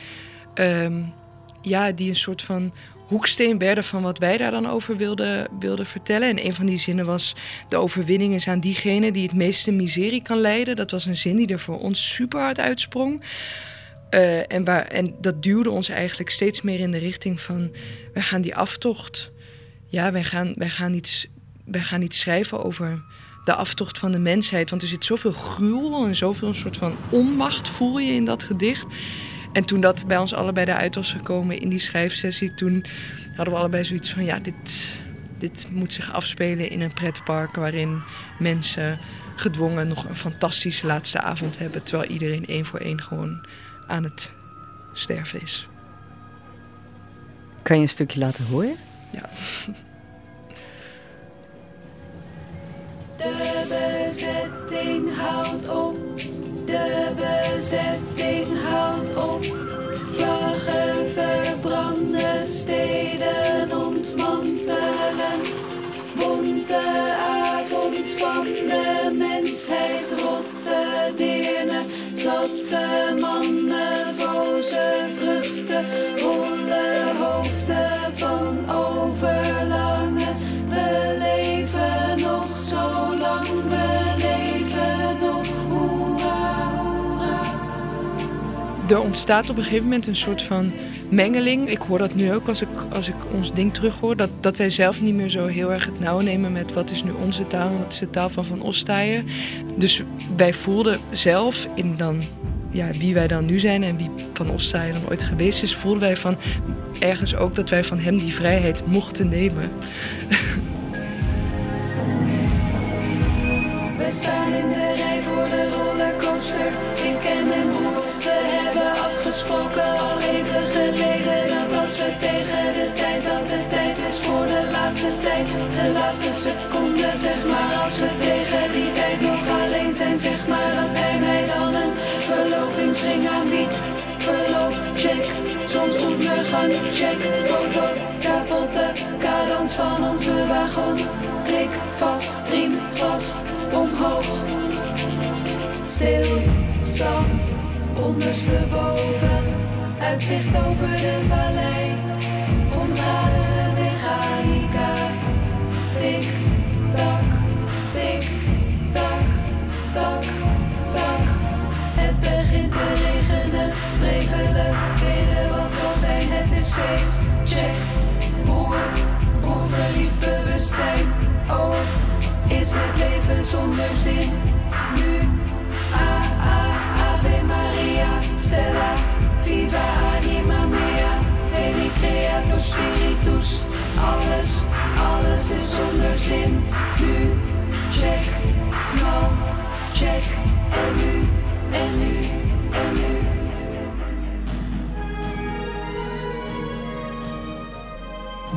Um, ja, die een soort van hoeksteen werden van wat wij daar dan over wilden, wilden vertellen. En een van die zinnen was: De overwinning is aan diegene die het meeste miserie kan leiden. Dat was een zin die er voor ons super hard uitsprong. Uh, en, waar, en dat duwde ons eigenlijk steeds meer in de richting van: wij gaan die aftocht. Ja, wij gaan, wij gaan, iets, wij gaan iets schrijven over de aftocht van de mensheid. Want er zit zoveel gruwel en zoveel een soort van onmacht voel je in dat gedicht. En toen dat bij ons allebei eruit was gekomen in die schrijfsessie, toen hadden we allebei zoiets van: ja, dit, dit moet zich afspelen in een pretpark waarin mensen gedwongen nog een fantastische laatste avond hebben, terwijl iedereen één voor één gewoon aan het sterven is. Kan je een stukje laten horen? Ja. De bezetting houdt op. De bezetting houdt op. Vlaggen verbranden, steden ontmantelen. Bonte avond van de mensheid, rotte deerne, zatte mannen, voze vruchten, Er ontstaat op een gegeven moment een soort van mengeling. Ik hoor dat nu ook als ik, als ik ons ding terughoor. Dat, dat wij zelf niet meer zo heel erg het nauw nemen met wat is nu onze taal en wat is de taal van Van Ostaaien. Dus wij voelden zelf in dan ja, wie wij dan nu zijn en wie Van Ostaaien dan ooit geweest is, voelden wij van ergens ook dat wij van hem die vrijheid mochten nemen. We staan in de rij voor de rollercoaster. Ik en mijn hebben afgesproken al even geleden. Dat als we tegen de tijd, dat het tijd is voor de laatste tijd. De laatste seconde, zeg maar. Als we tegen die tijd nog alleen zijn, zeg maar. Dat hij mij dan een verlovingsring aanbiedt. Verloofd, check. Zonsondergang, check. Foto, kapotte cadans van onze wagon. Klik vast, riem vast, omhoog. Stilstand, ondersteboven. Uitzicht over de vallei. Ontradende mechanica. Tik, tak, tik, tak, tak, tak. Het begint te regenen. Prevelen, bidden wat zal zijn. Het is feest. Check, broer, broer verliest bewustzijn. Oh, is het leven zonder zin? Nu, a, a, ave Maria, Stella, viva anima mea, veni creator spiritus. Alles, alles is zonder zin. Nu, check, nou, check, en nu, en nu, en nu.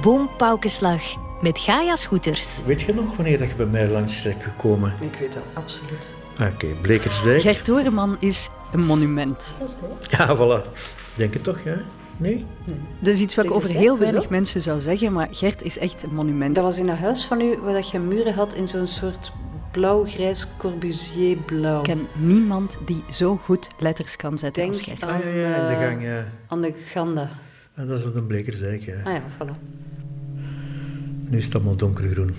Boom Paukenslag met Gaia Scooters. Weet je nog wanneer dat je bij mij langs bent gekomen? Ik weet dat, absoluut. Oké, Blekersdijk. Gert Doreman is een monument. Ja, voilà. Denk het toch, ja? Nee? Dat is iets wat ik over heel weinig mensen zou zeggen, maar Gert is echt een monument. Dat was in een huis van u waar dat je muren had in zo'n soort blauw-grijs Corbusier-blauw. Ik ken niemand die zo goed letters kan zetten Denk als Gert. aan, Ah, ja, ja, in de eh, gang, ja. aan de Ganda. En dat is op een Blekersdijk, ja. Ah ja, voilà. Nu is het allemaal donkergroen.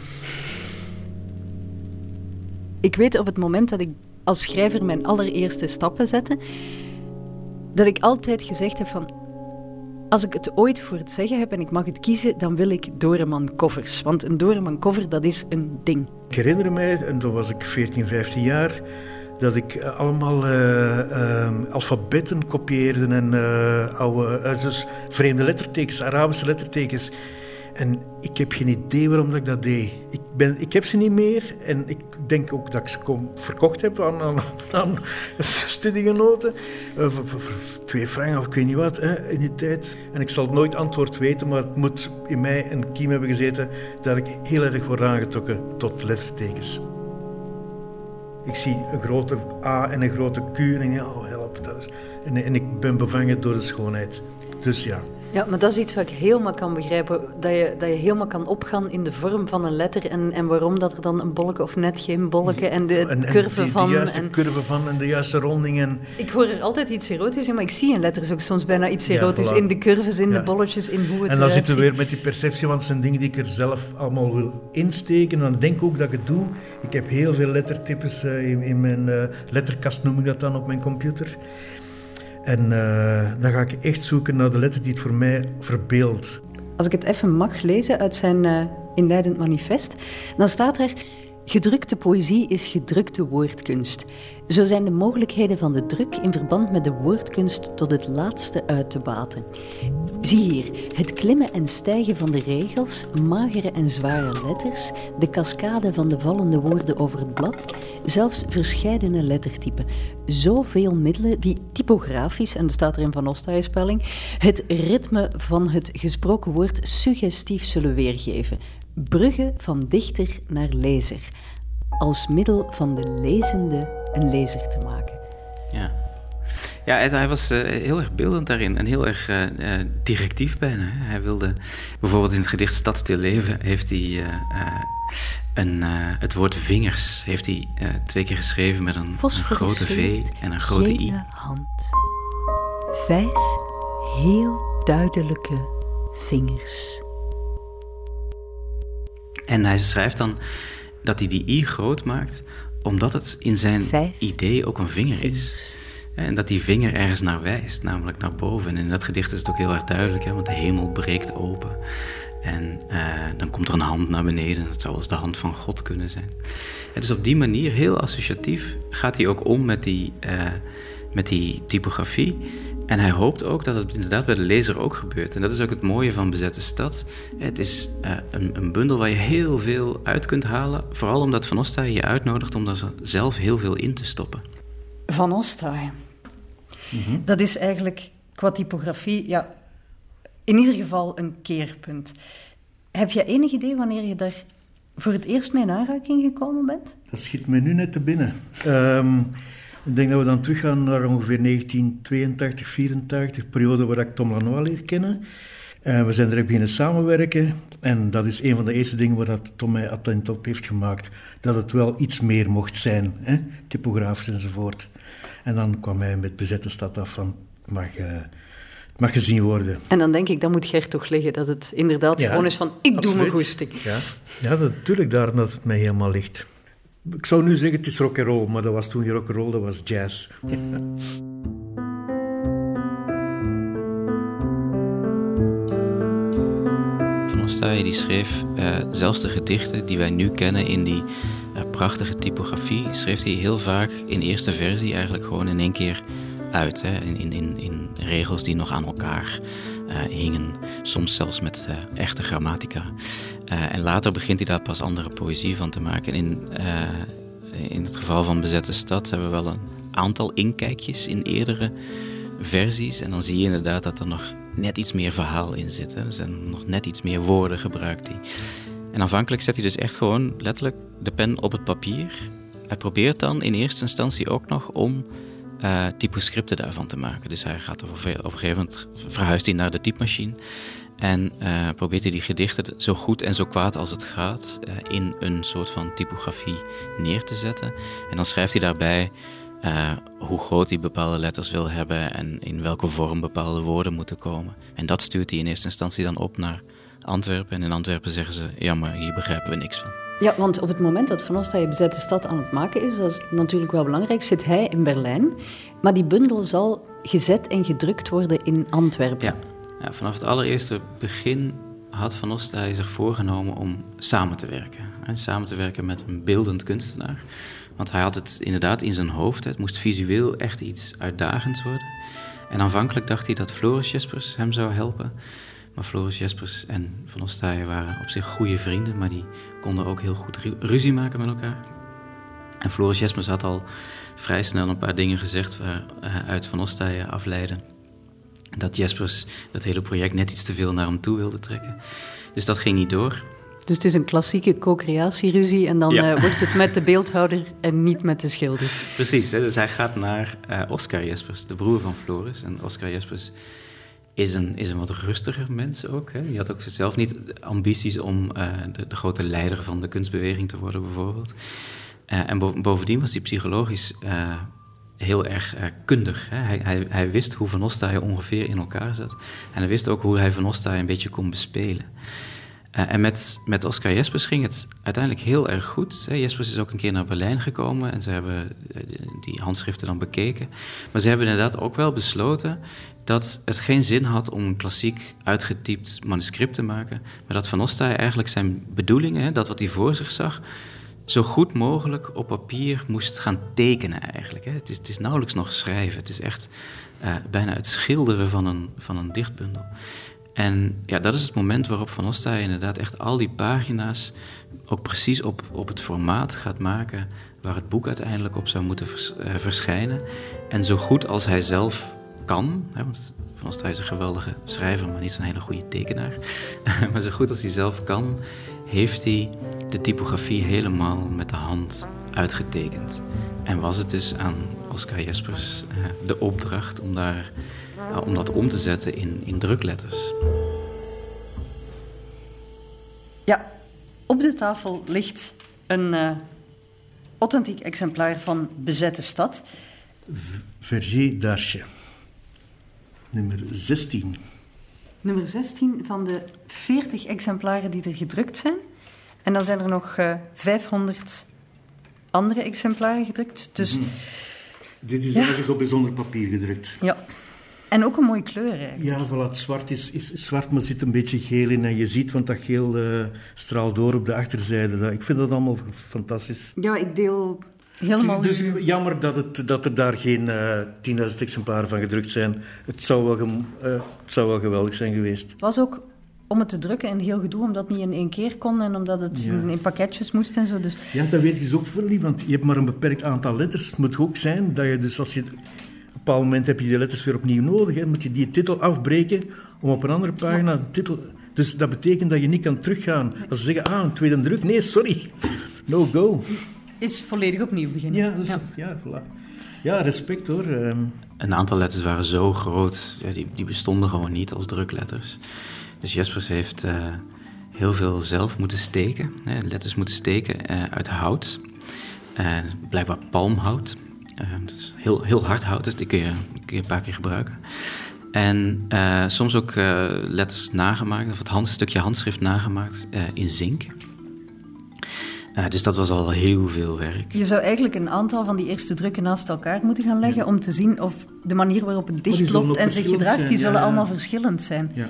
Ik weet op het moment dat ik als schrijver mijn allereerste stappen zette, dat ik altijd gezegd heb van, als ik het ooit voor het zeggen heb en ik mag het kiezen, dan wil ik Doreman covers. Want een Doreman cover, dat is een ding. Ik herinner mij, en toen was ik 14, 15 jaar, dat ik eh, allemaal eh, ehm, alfabetten kopieerde en eh, oude, eh, dus vreemde lettertekens, Arabische lettertekens. En ik heb geen idee waarom dat ik dat deed. Ik, ben, ik heb ze niet meer en ik denk ook dat ik ze kom, verkocht heb aan, aan, studiegenoten. Uh, voor, twee frank of ik weet niet wat hè, in die tijd. En ik zal nooit antwoord weten, maar het moet in mij een kiem hebben gezeten dat ik heel erg word aangetrokken tot lettertekens. Ik zie een grote A en een grote Q en ik denk, oh help. Dat is, en, en ik ben bevangen door de schoonheid. Dus ja. Ja, maar dat is iets wat ik helemaal kan begrijpen. Dat je, dat je helemaal kan opgaan in de vorm van een letter en, en waarom dat er dan een bolke of net geen bolke en de en, en curve die, van... De juiste en, curve van en de juiste ronding. En... Ik hoor er altijd iets erotisch in, maar ik zie in letters ook soms bijna iets Ja, erotisch. voilà. in de curves, in Ja. de bolletjes, in hoe het En dan zitten we weer met die perceptie, want het zijn dingen die ik er zelf allemaal wil insteken. En dan denk ik ook dat ik het doe. Ik heb heel veel lettertypes eh, in, in mijn eh, letterkast, noem ik dat dan, op mijn computer. En eh, dan ga ik echt zoeken naar de letter die het voor mij verbeeldt. Als ik het even mag lezen uit zijn eh, inleidend manifest, dan staat er: Gedrukte poëzie is gedrukte woordkunst. Zo zijn de mogelijkheden van de druk in verband met de woordkunst tot het laatste uit te baten. Zie hier het klimmen en stijgen van de regels, magere en zware letters, de cascade van de vallende woorden over het blad, zelfs verscheidene lettertypen. Zoveel middelen die typografisch, en dat staat er in Van Ostaaien-spelling, het ritme van het gesproken woord suggestief zullen weergeven. Bruggen van dichter naar lezer. Als middel van de lezende een lezer te maken. Ja. Ja, hij- hij was eh, heel erg beeldend daarin en heel erg eh, eh, directief bijna. hè. Hij wilde bijvoorbeeld in het gedicht Stad stil leven heeft hij een, het woord vingers heeft hij twee keer geschreven met een, een grote V en een grote I. Hand. Vijf heel duidelijke vingers. En hij schrijft dan dat hij die I groot maakt, omdat het in zijn idee ook een vinger is. En dat die vinger ergens naar wijst, namelijk naar boven. En in dat gedicht is het ook heel erg duidelijk, hè, want de hemel breekt open. En eh, dan komt er een hand naar beneden. Dat zou als de hand van God kunnen zijn. En dus op die manier, heel associatief, gaat hij ook om met die, eh, met die typografie. En hij hoopt ook dat het inderdaad bij de lezer ook gebeurt. En dat is ook het mooie van Bezette Stad. Het is eh, een, een bundel waar je heel veel uit kunt halen. Vooral omdat Van Ostaaien je uitnodigt om daar zelf heel veel in te stoppen. Van Ostaaien. Dat is eigenlijk qua typografie, ja, in ieder geval een keerpunt. Heb je enig idee wanneer je daar voor het eerst mee in aanraking gekomen bent? Dat schiet me nu net te binnen. Ehm, ik denk dat we dan teruggaan naar ongeveer 1982, 84, periode waar ik Tom Lanois leer kennen. En we zijn direct beginnen samenwerken. En dat is een van de eerste dingen waar dat Tom mij attent op heeft gemaakt. Dat het wel iets meer mocht zijn, hè? typografisch enzovoort. En dan kwam hij met bezette stad af van, het mag, eh, het mag gezien worden. En dan denk ik, dan moet Gert toch liggen dat het inderdaad Ja, gewoon is van, ik doe mijn goesting. Ja, ja dat, natuurlijk, daarom dat het mij helemaal ligt. Ik zou nu zeggen, het is rock and roll, maar dat was toen niet rock and roll, dat was jazz. Van Ostaaien die schreef eh, zelfs de gedichten die wij nu kennen in die eh, prachtige typografie, schreef hij heel vaak in eerste versie eigenlijk gewoon in één keer uit. Hè? In, in, in, regels die nog aan elkaar eh, hingen, soms zelfs met echte grammatica. Eh, en later begint hij daar pas andere poëzie van te maken. En in, eh, in het geval van Bezette Stad hebben we wel een aantal inkijkjes in eerdere versies. En dan zie je inderdaad dat er nog net iets meer verhaal in zit. Hè. Er zijn nog net iets meer woorden gebruikt. Die... En aanvankelijk zet hij dus echt gewoon letterlijk de pen op het papier. Hij probeert dan in eerste instantie ook nog om eh typoscripten daarvan te maken. Dus hij gaat een op een gegeven moment verhuist hij naar de typemachine. En eh, probeert hij die gedichten zo goed en zo kwaad als het gaat eh, in een soort van typografie neer te zetten. En dan schrijft hij daarbij eh, hoe groot hij bepaalde letters wil hebben en in welke vorm bepaalde woorden moeten komen. En dat stuurt hij in eerste instantie dan op naar Antwerpen. En in Antwerpen zeggen ze, ja maar hier begrijpen we niks van. Ja, want op het moment dat Van Ostaaien bezette stad aan het maken is, dat is natuurlijk wel belangrijk, zit hij in Berlijn. Maar die bundel zal gezet en gedrukt worden in Antwerpen. Ja. Vanaf het allereerste begin had Van Ostaaien zich voorgenomen om samen te werken. En samen te werken met een beeldend kunstenaar. Want hij had het inderdaad in zijn hoofd. Het moest visueel echt iets uitdagends worden. En aanvankelijk dacht hij dat Floris Jespers hem zou helpen. Maar Floris Jespers en Van Ostaaien waren op zich goede vrienden, maar die konden ook heel goed ruzie maken met elkaar. En Floris Jespers had al vrij snel een paar dingen gezegd waaruit Van Ostaaien afleiden dat Jespers dat hele project net iets te veel naar hem toe wilde trekken. Dus dat ging niet door. Dus het is een klassieke co-creatieruzie en dan eh, wordt het met de beeldhouder en niet met de schilder. Precies, hè? dus hij gaat naar uh, Oscar Jespers, de broer van Floris. En Oscar Jespers is een, is een wat rustiger mens ook. Hè? Die had ook zelf niet ambities om uh, de, de, grote leider van de kunstbeweging te worden, bijvoorbeeld. en bovendien was hij psychologisch heel erg kundig. Hè? Hij, hij, hij, wist hoe Van Ostaaien ongeveer in elkaar zat. En hij wist ook hoe hij Van Ostaaien een beetje kon bespelen. Uh, en met, met Oscar Jespers ging het uiteindelijk heel erg goed. Hè. Jespers is ook een keer naar Berlijn gekomen en ze hebben eh, die handschriften dan bekeken. Maar ze hebben inderdaad ook wel besloten dat het geen zin had om een klassiek uitgetypt manuscript te maken. Maar dat Van Ostaaien eigenlijk zijn bedoelingen, dat wat hij voor zich zag, zo goed mogelijk op papier moest gaan tekenen eigenlijk. Hè. Het, is, het is nauwelijks nog schrijven, het is echt uh, bijna het schilderen van een, van een dichtbundel. En ja, dat is het moment waarop Van Ostaaien inderdaad echt al die pagina's ook precies op, op het formaat gaat maken waar het boek uiteindelijk op zou moeten eh, verschijnen. En zo goed als hij zelf kan, hè, want Van Ostaaien is een geweldige schrijver, maar niet zo'n hele goede tekenaar. maar zo goed als hij zelf kan, heeft hij de typografie helemaal met de hand uitgetekend. En was het dus aan Oscar Jespers uh, de opdracht om daar om dat om te zetten in, in drukletters. Ja, op de tafel ligt een uh, authentiek exemplaar van Bezette Stad. Verger d'Arche, nummer 16. Nummer 16 van de 40 exemplaren die er gedrukt zijn. En dan zijn er nog uh, eh, 500 andere exemplaren gedrukt. Dus, mm Dit is ja. ergens op bijzonder papier gedrukt. Ja. En ook een mooie kleur eigenlijk. Ja, voilà, het zwart is, is zwart, maar er zit een beetje geel in. En je ziet, want dat geel uh, straalt door op de achterzijde. Dat, ik vind dat allemaal fantastisch. Ja, ik deel helemaal... Dus jammer dat, het, dat er daar geen uh, eh, 10.000 exemplaren van gedrukt zijn. Het zou, wel uh, het zou wel geweldig zijn geweest. Het was ook om het te drukken en heel gedoe, omdat het niet in één keer kon en omdat het in, pakketjes moest en zo. Dus... Ja, dat weet je dus ook veel niet, want je hebt maar een beperkt aantal letters. Het moet ook zijn dat je dus als je een bepaald moment heb je die letters weer opnieuw nodig. Hè. Moet je die titel afbreken om op een andere pagina de titel... Dus dat betekent dat je niet kan teruggaan. Als ze zeggen, ah, een tweede druk. Nee, sorry. No go. Is volledig opnieuw beginnen. Ja, dus, ja. ja, voilà. ja, respect hoor. Ehm. Een aantal letters waren zo groot, ja, die, die bestonden gewoon niet als drukletters. Dus Jespers heeft uh, heel veel zelf moeten steken, hè, letters moeten steken uh, uit hout. Uh, blijkbaar palmhout. Uh, dat is heel, heel hard hout, dus die kun je, kun je een paar keer gebruiken. En uh, soms ook uh, letters nagemaakt, of het hand, stukje handschrift nagemaakt in zink. Dus dat was al heel veel werk. Je zou eigenlijk een aantal van die eerste drukken naast elkaar moeten gaan leggen... Ja. om te zien of de manier waarop het dicht loopt en zich gedraagt... Zijn, die zullen ja, allemaal verschillend zijn. Ja.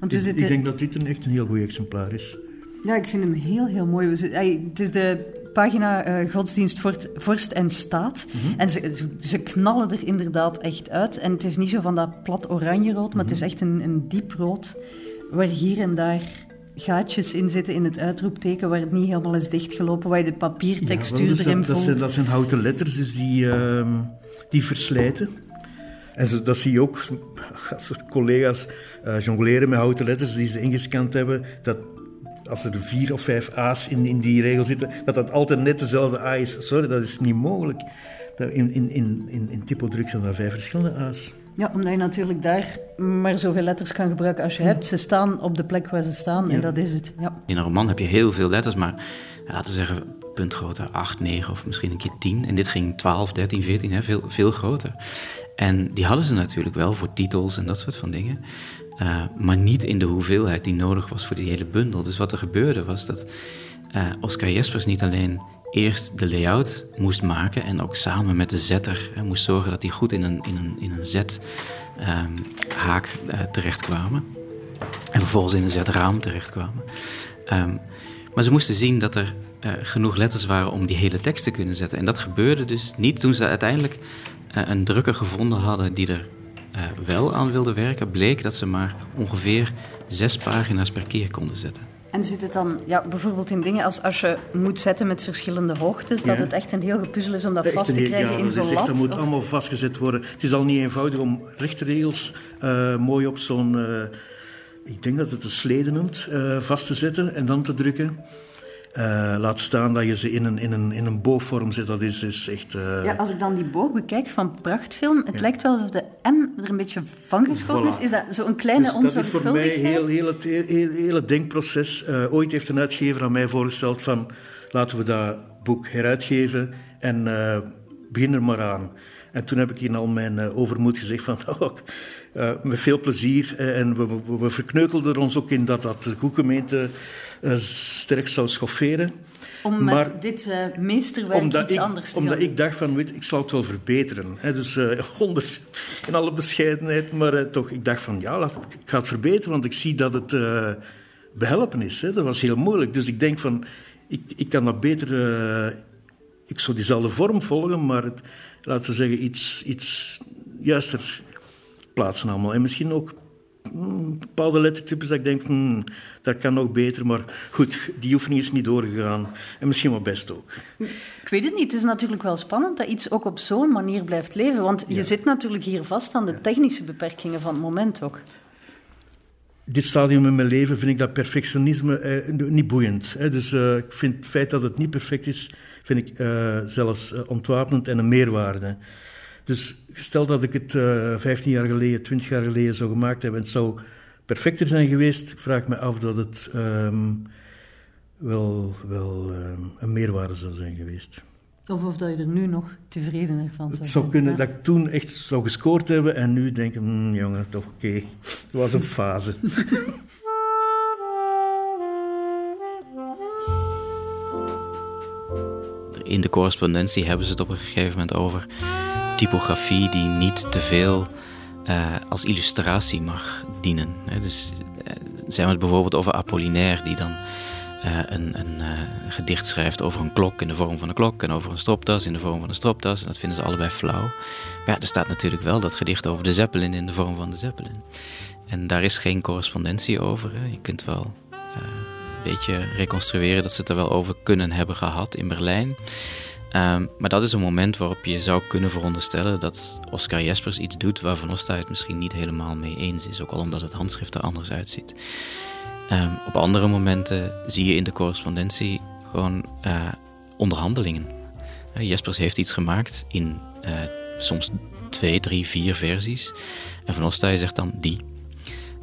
Want ik, ik denk dat dit een echt een heel goed exemplaar is. Ja, ik vind hem heel, heel mooi. Het is de pagina uh, Godsdienst, Vorst en Staat. Mm -hmm. En ze, ze, knallen er inderdaad echt uit. En het is niet zo van dat plat oranje-rood, maar het is mhm. echt een, een diep rood. Waar hier en daar gaatjes in zitten in het uitroepteken, waar het niet helemaal is dichtgelopen, waar je de papiertextuur ja, dus erin dat, dat, zijn, dat zijn houten letters, dus die, uh, die verslijten. En zo, dat zie je ook als collega's uh, jongleren met houten letters die ze ingescand hebben. Dat als er vier of vijf A's in, in die regel zitten, dat dat altijd net dezelfde A is. Sorry, dat is niet mogelijk. In, in, in, in, in typodruk zijn er vijf verschillende A's. Ja, omdat je natuurlijk daar maar zoveel letters kan gebruiken als je hebt. Ze staan op de plek waar ze staan en dat is het. Ja. In een roman heb je heel veel letters, maar laten we zeggen puntgrootte 8, 9 of misschien een keer 10. En dit ging 12, 13, 14, hè, veel, veel groter. En die hadden ze natuurlijk wel voor titels en dat soort van dingen. Uh, maar niet in de hoeveelheid die nodig was voor die hele bundel. Dus wat er gebeurde was dat uh, Oscar Jespers niet alleen eerst de layout moest maken en ook samen met de zetter moest zorgen dat die goed in een, in een, in een zethaak uh, terechtkwamen. En vervolgens in een zetraam terechtkwamen. Um, maar ze moesten zien dat er genoeg letters waren om die hele tekst te kunnen zetten. En dat gebeurde dus niet toen ze uiteindelijk een drukker gevonden hadden die er eh, wel aan wilden werken, bleek dat ze maar ongeveer zes pagina's per keer konden zetten. En zit het dan ja, bijvoorbeeld in dingen als als je moet zetten met verschillende hoogtes, dat het echt een heel gepuzzel is om dat Echt vast te heel- krijgen ja, in is zo'n lat? Dat moet Of- allemaal vastgezet worden. Het is al niet eenvoudig om rechte eh, mooi op zo'n, eh, ik denk dat het een slede noemt, eh, vast te zetten en dan te drukken. Eh, laat staan dat je ze in een, in een, in een boogvorm zet, dat is, is echt... eh, Ja, als ik dan die boog bekijk van Prachtfilm, het Ja. lijkt wel alsof de M er een beetje van geschoten is. Voilà. Is dat zo'n kleine dus dat is voor mij heel, heel het heel, heel, heel het denkproces. Eh, ooit heeft een uitgever aan mij voorgesteld van laten we dat boek heruitgeven en begin er maar aan. En toen heb ik in al mijn overmoed gezegd van oh, met veel plezier. en we, we, we verkneukelden er ons ook in dat dat de goedgemeente eh, sterk zou schofferen. Om met Maar- dit eh, meesterwerk iets ik, anders te omdat gaan ik dacht van, weet, ik zal het wel verbeteren. Hè, dus eh onder, in alle bescheidenheid, maar eh, toch, ik dacht van, ja, laat, ik ga het verbeteren, want ik zie dat het eh, behelpen is. Hè. Dat was heel moeilijk. Dus ik denk van, ik, ik kan dat beter, eh, ik zou diezelfde vorm volgen, maar het, laten we zeggen, iets, iets juister plaatsen allemaal. En misschien ook bepaalde lettertypes dat ik denk, hmm, dat kan nog beter. Maar goed, die oefening is niet doorgegaan. En misschien wel best ook. Ik weet het niet. Het is natuurlijk wel spannend dat iets ook op zo'n manier blijft leven. Want je zit natuurlijk hier vast aan de technische beperkingen van het moment ook. dit stadium in mijn leven vind ik dat perfectionisme eh, niet boeiend. Hè. Dus eh, ik vind het feit dat het niet perfect is, vind ik eh, zelfs eh, ontwapenend en een meerwaarde. Dus stel dat ik het eh 15 jaar geleden, 20 jaar geleden zou gemaakt hebben en het zou perfecter zijn geweest, ik vraag me af dat het ehm, wel, wel ehm, een meerwaarde zou zijn geweest. Of of dat je er nu nog tevredener van zou Het zou zijn. kunnen Ja. dat ik toen echt zou gescoord hebben en nu denk ik, hmm, jongen, toch oké. Het was een fase. In de correspondentie hebben ze het op een gegeven moment over typografie die niet te veel eh, als illustratie mag dienen. Dus eh, ze hebben het bijvoorbeeld over Apollinaire, die dan eh, een, een gedicht schrijft over een klok in de vorm van een klok en over een stropdas in de vorm van een stropdas. En dat vinden ze allebei flauw. Maar ja, er staat natuurlijk wel dat gedicht over de Zeppelin in de vorm van de Zeppelin. En daar is geen correspondentie over. Hè. Je kunt wel een beetje reconstrueren dat ze het er wel over kunnen hebben gehad in Berlijn. Ehm, maar dat is een moment waarop je zou kunnen veronderstellen dat Oscar Jespers iets doet waar Van Osta het misschien niet helemaal mee eens is. Ook al omdat het handschrift er anders uitziet. Ehm, op andere momenten zie je in de correspondentie gewoon eh, onderhandelingen. Eh, Jespers heeft iets gemaakt in eh, soms twee, drie, vier versies. En Van Ostaaij zegt dan die.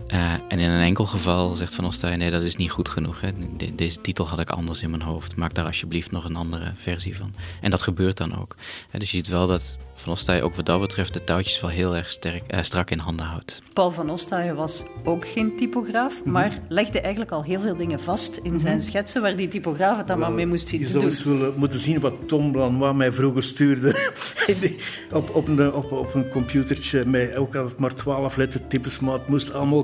Eh, en in een enkel geval zegt Van Ostaaij, nee, dat is niet goed genoeg. Hè. De- deze titel had ik anders in mijn hoofd. Maak daar alsjeblieft nog een andere versie van. En dat gebeurt dan ook. Hè, dus je ziet wel dat Van Ostaaij ook wat dat betreft de touwtjes wel heel erg sterk, eh, strak in handen houdt. Paul van Ostaaien was ook geen typograaf, Mhm. maar legde eigenlijk al heel veel dingen vast in zijn schetsen, waar die typograaf het dan maar mee moest Je zien te zou doen. eens willen moeten zien wat Tom Lanois mij vroeger stuurde. op, op, een, op, op een computertje. Met ook altijd maar twaalf lettertypes, maar het moest allemaal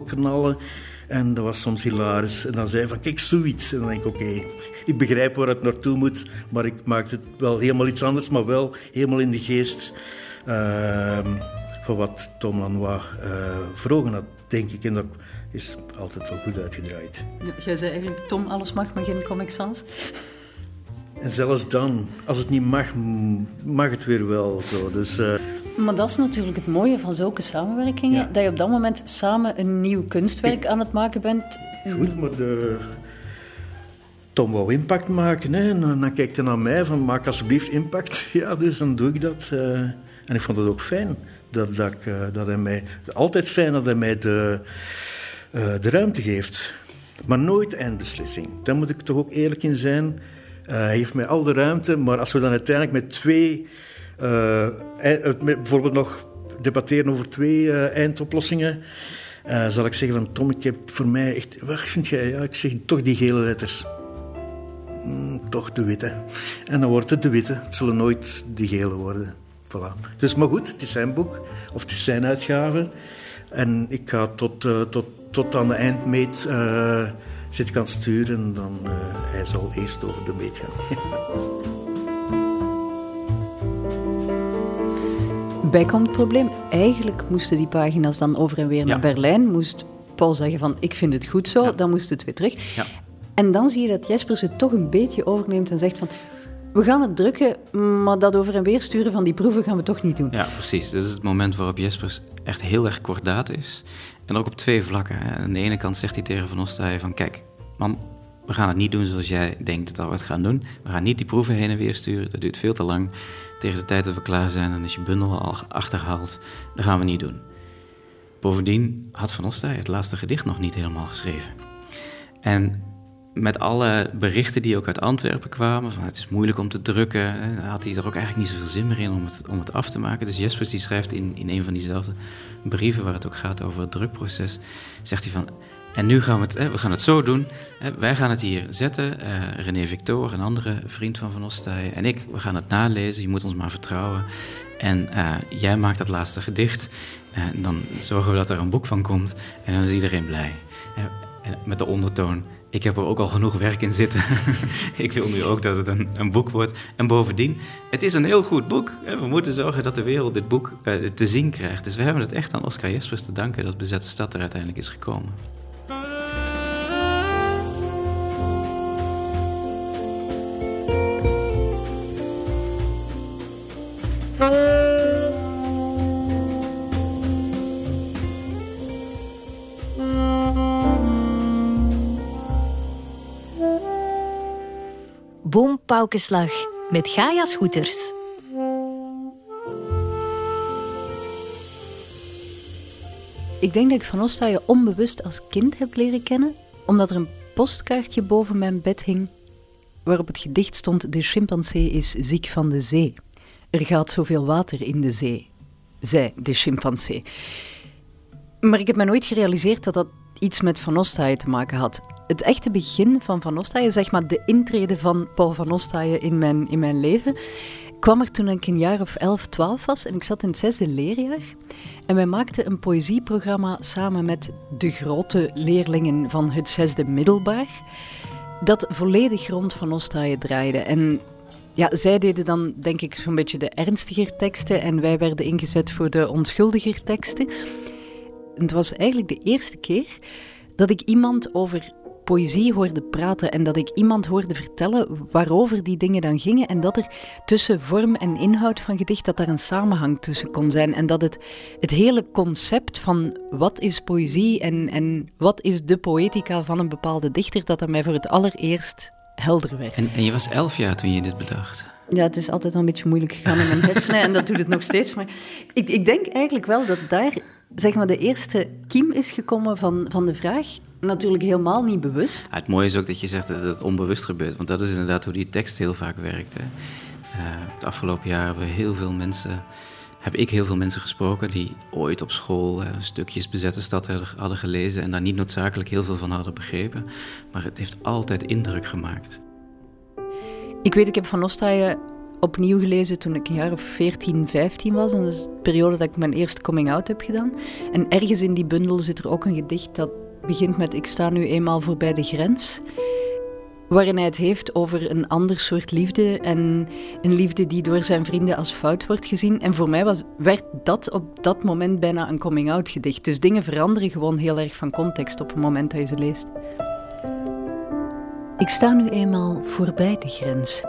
En dat was soms hilarisch. En dan zei hij van, kijk, zoiets. En dan denk ik, oké, ik begrijp waar het naartoe moet. Maar ik maak het wel helemaal iets anders, maar wel helemaal in de geest ehm, van wat Tom Lanois voor ogen had, denk ik. En dat is altijd wel goed uitgedraaid. Ja, Jij zei eigenlijk, Tom, alles mag, maar geen Comic Sans. En zelfs dan, als het niet mag, mag het weer wel. Zo. Dus, eh, Maar dat is natuurlijk het mooie van zulke samenwerkingen, dat je op dat moment samen een nieuw kunstwerk aan het maken bent. goed, maar de... Tom wou impact maken. Hè? En dan, kijkt hij naar mij van, maak alsjeblieft impact. Ja, dus dan doe ik dat. eh. en ik vond het ook fijn dat, dat, ik, eh, dat hij mij... Altijd fijn dat hij mij de, de ruimte geeft. Maar nooit eindbeslissing. Daar moet ik toch ook eerlijk in zijn. Eh, hij heeft mij al de ruimte, maar als we dan uiteindelijk met twee... eh, bijvoorbeeld nog debatteren over twee eh, eindoplossingen... zal ik zeggen van Tom, ik heb voor mij echt... Wat vind jij? Ja, ik zeg toch die gele letters. Mm, toch de witte. En dan wordt het de witte. Het zullen nooit de gele worden. Voilà. Dus, maar goed, het is zijn boek. Of het is zijn uitgave. En ik ga tot, tot, tot aan de eindmeet... eh, zit ik aan het sturen. En dan eh, hij zal eerst over de meet gaan. bijkomend probleem. Eigenlijk moesten die pagina's dan over en weer naar Berlijn. Moest Paul zeggen van, ik vind het goed zo. Dan moest het weer terug. Ja. En dan zie je dat Jesper ze toch een beetje overneemt en zegt van... We gaan het drukken, maar dat over en weer sturen van die proeven gaan we toch niet doen. Ja, precies. Dit is het moment waarop Jespers echt heel erg kordaat is. En ook op twee vlakken. Hè. Aan de ene kant zegt hij tegen Van Ostaaien van... Kijk, man, we gaan het niet doen zoals jij denkt dat we het gaan doen. We gaan niet die proeven heen en weer sturen. Dat duurt veel te lang. Tegen de tijd dat we klaar zijn, dan is je bundel al achterhaald. Dat gaan we niet doen. Bovendien had Van Ostaaien het laatste gedicht nog niet helemaal geschreven. En met alle berichten die ook uit Antwerpen kwamen, van het is moeilijk om te drukken, had hij er ook eigenlijk niet zoveel zin meer in om het, om het af te maken. Dus Jespers die schrijft in, in een van diezelfde brieven waar het ook gaat over het drukproces, zegt hij van, en nu gaan we het, we gaan het zo doen, wij gaan het hier zetten, uh, René Victor, een andere vriend van Van Ostaaien, en ik, we gaan het nalezen, je moet ons maar vertrouwen. En uh, jij maakt dat laatste gedicht, en dan zorgen we dat er een boek van komt, en dan is iedereen blij. En met de ondertoon, ik heb er ook al genoeg werk in zitten. ik wil nu ook dat het een, een, boek wordt. En bovendien, het is een heel goed boek. We moeten zorgen dat de wereld dit boek te zien krijgt. Dus we hebben het echt aan Oscar Jespers te danken dat Bezette Stad er uiteindelijk is gekomen. Boompaukenslag met Gaia Scooters. Ik denk dat ik Van Ostaaien onbewust als kind heb leren kennen, omdat er een postkaartje boven mijn bed hing waarop het gedicht stond: De chimpansee is ziek van de zee. Er gaat zoveel water in de zee, zei de chimpansee. Maar ik heb me nooit gerealiseerd dat dat iets met Van Ostaaien te maken had. Het echte begin van Van Ostaaien, zeg maar de intrede van Paul Van Ostaaien in mijn, in mijn leven, kwam er toen ik een jaar of 11, 12 was en ik zat in het zesde leerjaar. En wij maakten een poëzieprogramma samen met de grote leerlingen van het zesde middelbaar, dat volledig rond Van Ostaaien draaide. En ja, zij deden dan denk ik zo'n beetje de ernstiger teksten en wij werden ingezet voor de onschuldiger teksten. En het was eigenlijk de eerste keer dat ik iemand over poëzie hoorde praten en dat ik iemand hoorde vertellen waarover die dingen dan gingen en dat er tussen vorm en inhoud van gedicht dat daar een samenhang tussen kon zijn en dat het, het hele concept van wat is poëzie en, en wat is de poëtica van een bepaalde dichter, dat dat mij voor het allereerst helder werd. En, en je was elf jaar toen je dit bedacht? Ja, het is altijd wel een beetje moeilijk gegaan in mijn hersenen en dat doet het nog steeds. Maar ik, ik denk eigenlijk wel dat daar zeg maar, de eerste kiem is gekomen van, van de vraag. Natuurlijk helemaal niet bewust. het mooie is ook dat je zegt dat het onbewust gebeurt. Want dat is inderdaad hoe die tekst heel vaak werkt. Hè. Uh, het afgelopen jaar hebben we heel veel mensen, heb ik heel veel mensen gesproken die ooit op school uh, stukjes bezette stad hadden gelezen en daar niet noodzakelijk heel veel van hadden begrepen. Maar het heeft altijd indruk gemaakt. Ik weet, ik heb Van Ostaaien opnieuw gelezen toen ik een jaar of 14, 15 was. En dat is de periode dat ik mijn eerste coming-out heb gedaan. En ergens in die bundel zit er ook een gedicht dat begint met Ik sta nu eenmaal voorbij de grens. Waarin hij het heeft over een ander soort liefde en een liefde die door zijn vrienden als fout wordt gezien. En voor mij was, werd dat op dat moment bijna een coming-out gedicht. Dus dingen veranderen gewoon heel erg van context op het moment dat je ze leest. Ik sta nu eenmaal voorbij de grens,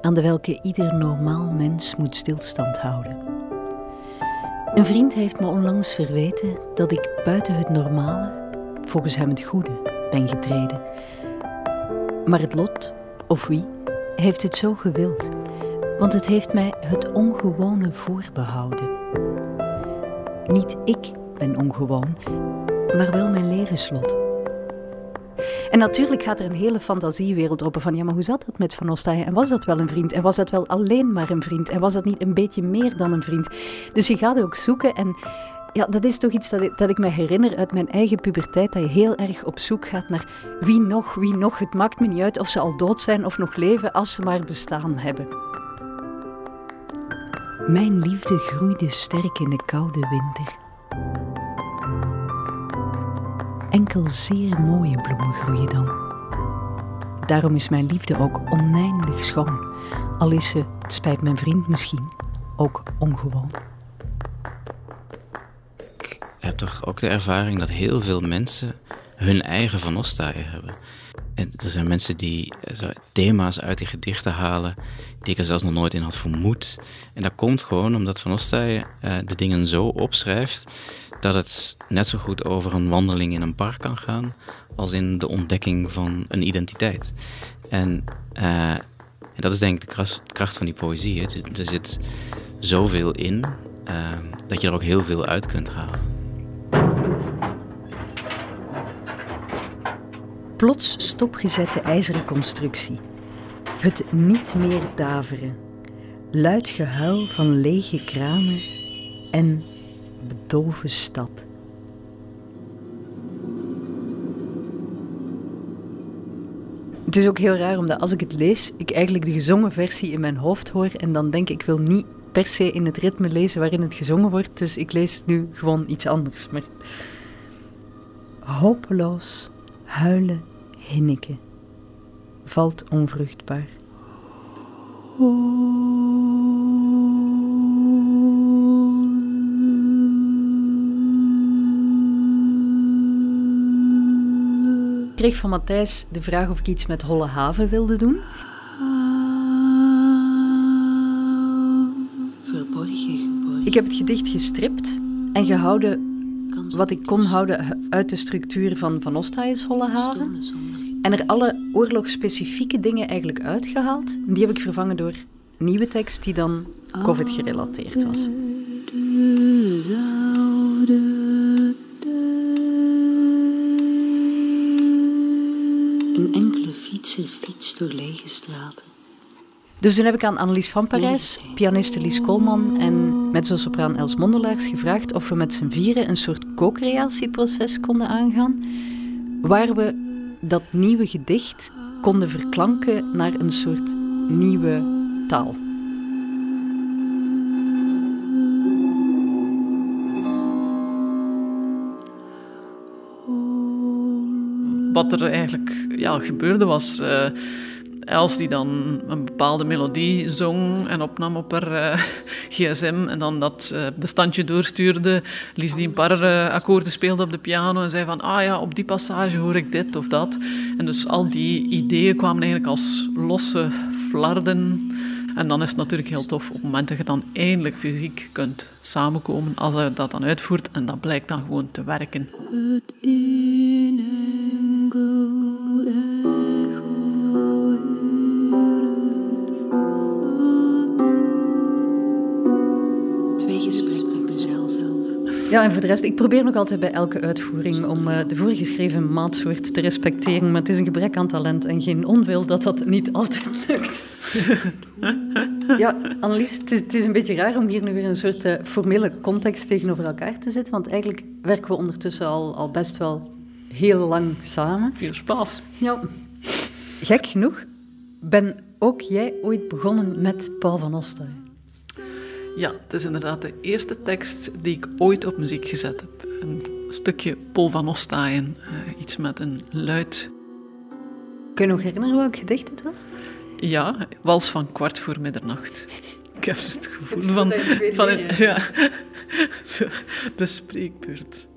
aan de welke ieder normaal mens moet stilstand houden. Een vriend heeft me onlangs verweten dat ik buiten het normale, volgens hem het goede, ben getreden. Maar het lot, of wie, heeft het zo gewild, want het heeft mij het ongewone voorbehouden. Niet ik ben ongewoon, maar wel mijn levenslot. En natuurlijk gaat er een hele fantasiewereld open van, ja, maar hoe zat dat met Van Ostaaien? En was dat wel een vriend? En was dat wel alleen maar een vriend? En was dat niet een beetje meer dan een vriend? Dus je gaat ook zoeken en ja, dat is toch iets dat ik, dat ik me herinner uit mijn eigen puberteit, dat je heel erg op zoek gaat naar wie nog, wie nog. Het maakt me niet uit of ze al dood zijn of nog leven, als ze maar bestaan hebben. Mijn liefde groeide sterk in de koude winter. Enkel zeer mooie bloemen groeien dan. Daarom is mijn liefde ook oneindig schoon, al is ze, het spijt mijn vriend misschien, ook ongewoon. Toch ook de ervaring dat heel veel mensen hun eigen Van Ostaaien hebben. En er zijn mensen die eh, zo thema's uit die gedichten halen die ik er zelfs nog nooit in had vermoed. En dat komt gewoon omdat Van Ostaaien uh, de dingen zo opschrijft dat het net zo goed over een wandeling in een park kan gaan als in de ontdekking van een identiteit. En, uh, en dat is denk ik de kracht, van die poëzie. Hè. Er zit zoveel in dat je er ook heel veel uit kunt halen. Plots stopgezette ijzeren constructie. Het niet meer daveren. Luid gehuil van lege kramen en bedolven stad. Het is ook heel raar, omdat als ik het lees, ik eigenlijk de gezongen versie in mijn hoofd hoor en dan denk ik, ik wil niet per se in het ritme lezen waarin het gezongen wordt, dus ik lees nu gewoon iets anders. Maar... Hopeloos, huilen, hinniken, valt onvruchtbaar. Ik kreeg van Matthijs de vraag of ik iets met Holle Haven wilde doen. Verborgen Ik heb het gedicht gestript en gehouden wat ik kon houden uit de structuur van Van Ostaaij's Holle Haven. En er alle oorlogsspecifieke dingen eigenlijk uitgehaald. Die heb ik vervangen door nieuwe tekst die dan COVID gerelateerd was. Een enkele fietser fietst door lege straten. Dus toen heb ik aan Annelies van Parijs, pianiste Lies Koolman en mezzo-sopraan Els Mondelaars gevraagd of we met z'n vieren een soort co-creatieproces konden aangaan, waar we dat nieuwe gedicht konden verklanken naar een soort nieuwe taal. Wat er eigenlijk ja, gebeurde was. Uh, Els die dan een bepaalde melodie zong en opnam op haar uh, gsm en dan dat uh, bestandje doorstuurde. Lies die een paar uh, akkoorden speelde op de piano en zei van ah ja, op die passage hoor ik dit of dat. En dus al die ideeën kwamen eigenlijk als losse flarden. En dan is het natuurlijk heel tof op het moment dat je dan eindelijk fysiek kunt samenkomen als je dat dan uitvoert en dat blijkt dan gewoon te werken. Ja, en voor de rest, ik probeer nog altijd bij elke uitvoering om uh, de voorgeschreven maatsoort te respecteren, maar het is een gebrek aan talent en geen onwil dat dat niet altijd lukt. ja, Annelies, het is, het is, een beetje raar om hier nu weer een soort uh, formele context tegenover elkaar te zetten, want eigenlijk werken we ondertussen al, al best wel heel lang samen. Veel spaas. Ja. Gek genoeg ben ook jij ooit begonnen met Paul van Ostaaij. Ja, het is inderdaad de eerste tekst die ik ooit op muziek gezet heb. Een stukje Paul van Ostaaien, uh, iets met een luid. Kun je nog herinneren welk gedicht het was? Ja, Wals van kwart voor middernacht. Ik heb dus het gevoel het van, van een, ja, de spreekbeurt.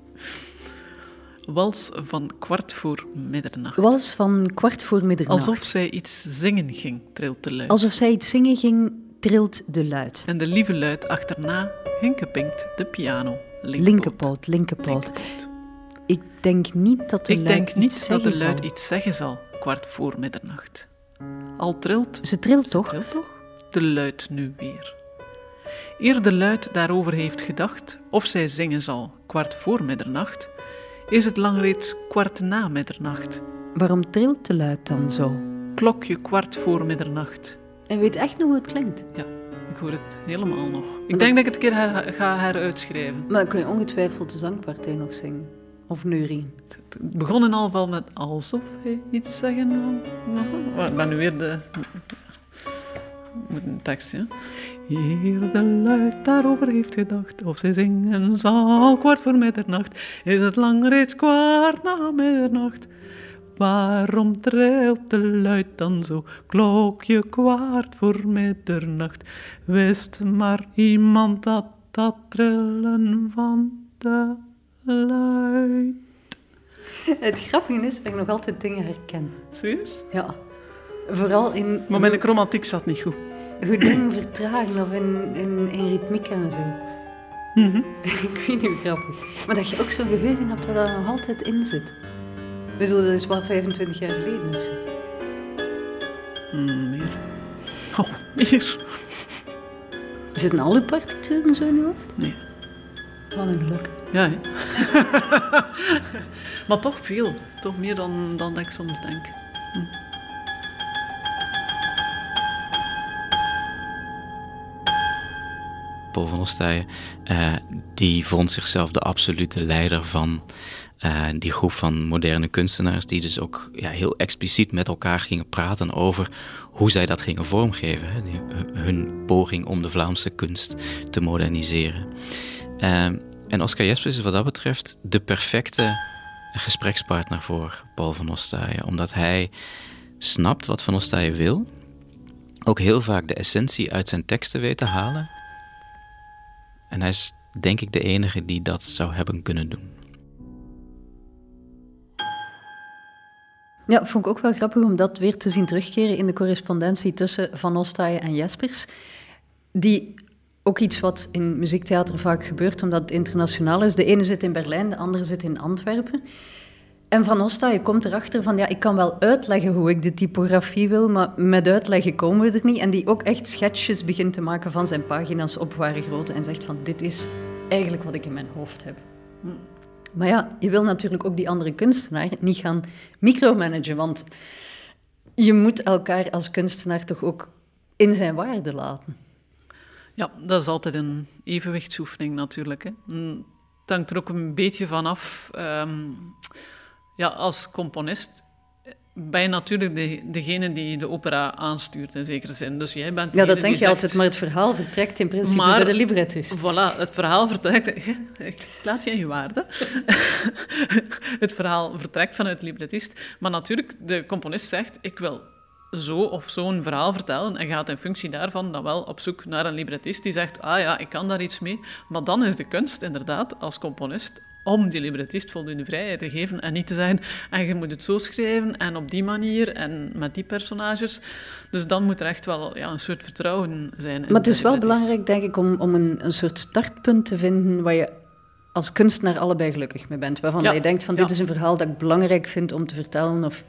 Wals van kwart voor middernacht. Wals van kwart voor middernacht. Alsof zij iets zingen ging, trilt de luid. Alsof zij iets zingen ging, trilt de luid. En de lieve luid achterna hinkepinkt de piano. Linkerpoot, linkerpoot. Ik denk niet dat de Ik luid denk niet iets dat de zeggen luid zal. iets zeggen zal, kwart voor middernacht. Al trilt... Ze trilt toch? trilt toch? De luid nu weer. Eer de luid daarover heeft gedacht of zij zingen zal, kwart voor middernacht, is het lang reeds kwart na middernacht. Waarom trilt de luid dan zo? Klokje kwart voor middernacht. En weet echt nog hoe het klinkt? Ja, ik hoor het helemaal nog. Ik denk dat ik het een keer her, ga heruitschrijven. Maar dan kun je ongetwijfeld de zangpartij nog zingen. Of neurien. Het begon in al met alsof hij iets zeggen wil. Ik ben nu weer de... Moet een tekst, ja. Hier de luid daarover heeft gedacht, of zij zingen zal kwart voor middernacht, is het lang reeds kwart na middernacht. Waarom trilt de luid dan zo, klokje kwart voor middernacht? Wist maar iemand dat dat trillen van de luid. Het grappige is dat ik nog altijd dingen herken. Serieus? Ja. Vooral in... Maar mijn romantiek zat niet goed. Hoe dingen vertragen of in, in, in ritmiek en zo. Mhm. ik weet niet hoe grappig. Maar dat je ook zo'n geheugen hebt waar dat nog altijd in zit. Dus dat is wel 25 jaar geleden of zo. Hmm, meer. Oh, meer. Zitten al uw partituren zo in uw hoofd? Nee. Wat een geluk. Ja, hè. maar toch veel. Toch meer dan, dan ik soms denk. Hm. Paul van Ostaaien, eh, die vond zichzelf de absolute leider van eh, die groep van moderne kunstenaars, die dus ook ja, heel expliciet met elkaar gingen praten over hoe zij dat gingen vormgeven. Hun poging om de Vlaamse kunst te moderniseren. Eh, en Oscar Jespers is wat dat betreft de perfecte gesprekspartner voor Paul van Ostaaien, omdat hij snapt wat Van Ostaaien wil, ook heel vaak de essentie uit zijn teksten weet te halen. En hij is denk ik de enige die dat zou hebben kunnen doen. Ja, vond ik ook wel grappig om dat weer te zien terugkeren in de correspondentie tussen Van Ostaaien en Jespers. Die ook iets wat in muziektheater vaak gebeurt, omdat het internationaal is. De ene zit in Berlijn, de andere zit in Antwerpen. En Van Ostaaien komt erachter van, ja, ik kan wel uitleggen hoe ik de typografie wil, maar met uitleggen komen we er niet. En die ook echt schetsjes begint te maken van zijn pagina's op ware grootte en zegt van, dit is eigenlijk wat ik in mijn hoofd heb. Maar ja, je wil natuurlijk ook die andere kunstenaar niet gaan micromanagen, want je moet elkaar als kunstenaar toch ook in zijn waarde laten. Ja, dat is altijd een evenwichtsoefening natuurlijk. Hè. Het hangt er ook een beetje van af. Ehm, ja, als componist ben je natuurlijk de, degene die de opera aanstuurt in zekere zin. Dus jij bent ja, dat denk je zegt, altijd, maar het verhaal vertrekt in principe Maar- bij de librettist. Voilà, het verhaal vertrekt... Ik laat je in je waarde. het verhaal vertrekt vanuit de librettist. Maar natuurlijk, de componist zegt, ik wil zo of zo'n verhaal vertellen en gaat in functie daarvan dan wel op zoek naar een librettist die zegt, ah ja, ik kan daar iets mee. Maar dan is de kunst inderdaad, als componist, om die librettist voldoende vrijheid te geven en niet te zeggen, en je moet het zo schrijven en op die manier en met die personages. Dus dan moet er echt wel ja, een soort vertrouwen zijn. Maar het is wel belangrijk, denk ik, om, om een, een soort startpunt te vinden waar je als kunstenaar allebei gelukkig mee bent. Waarvan Ja, je denkt van, ja. dit is een verhaal dat ik belangrijk vind om te vertellen. Of,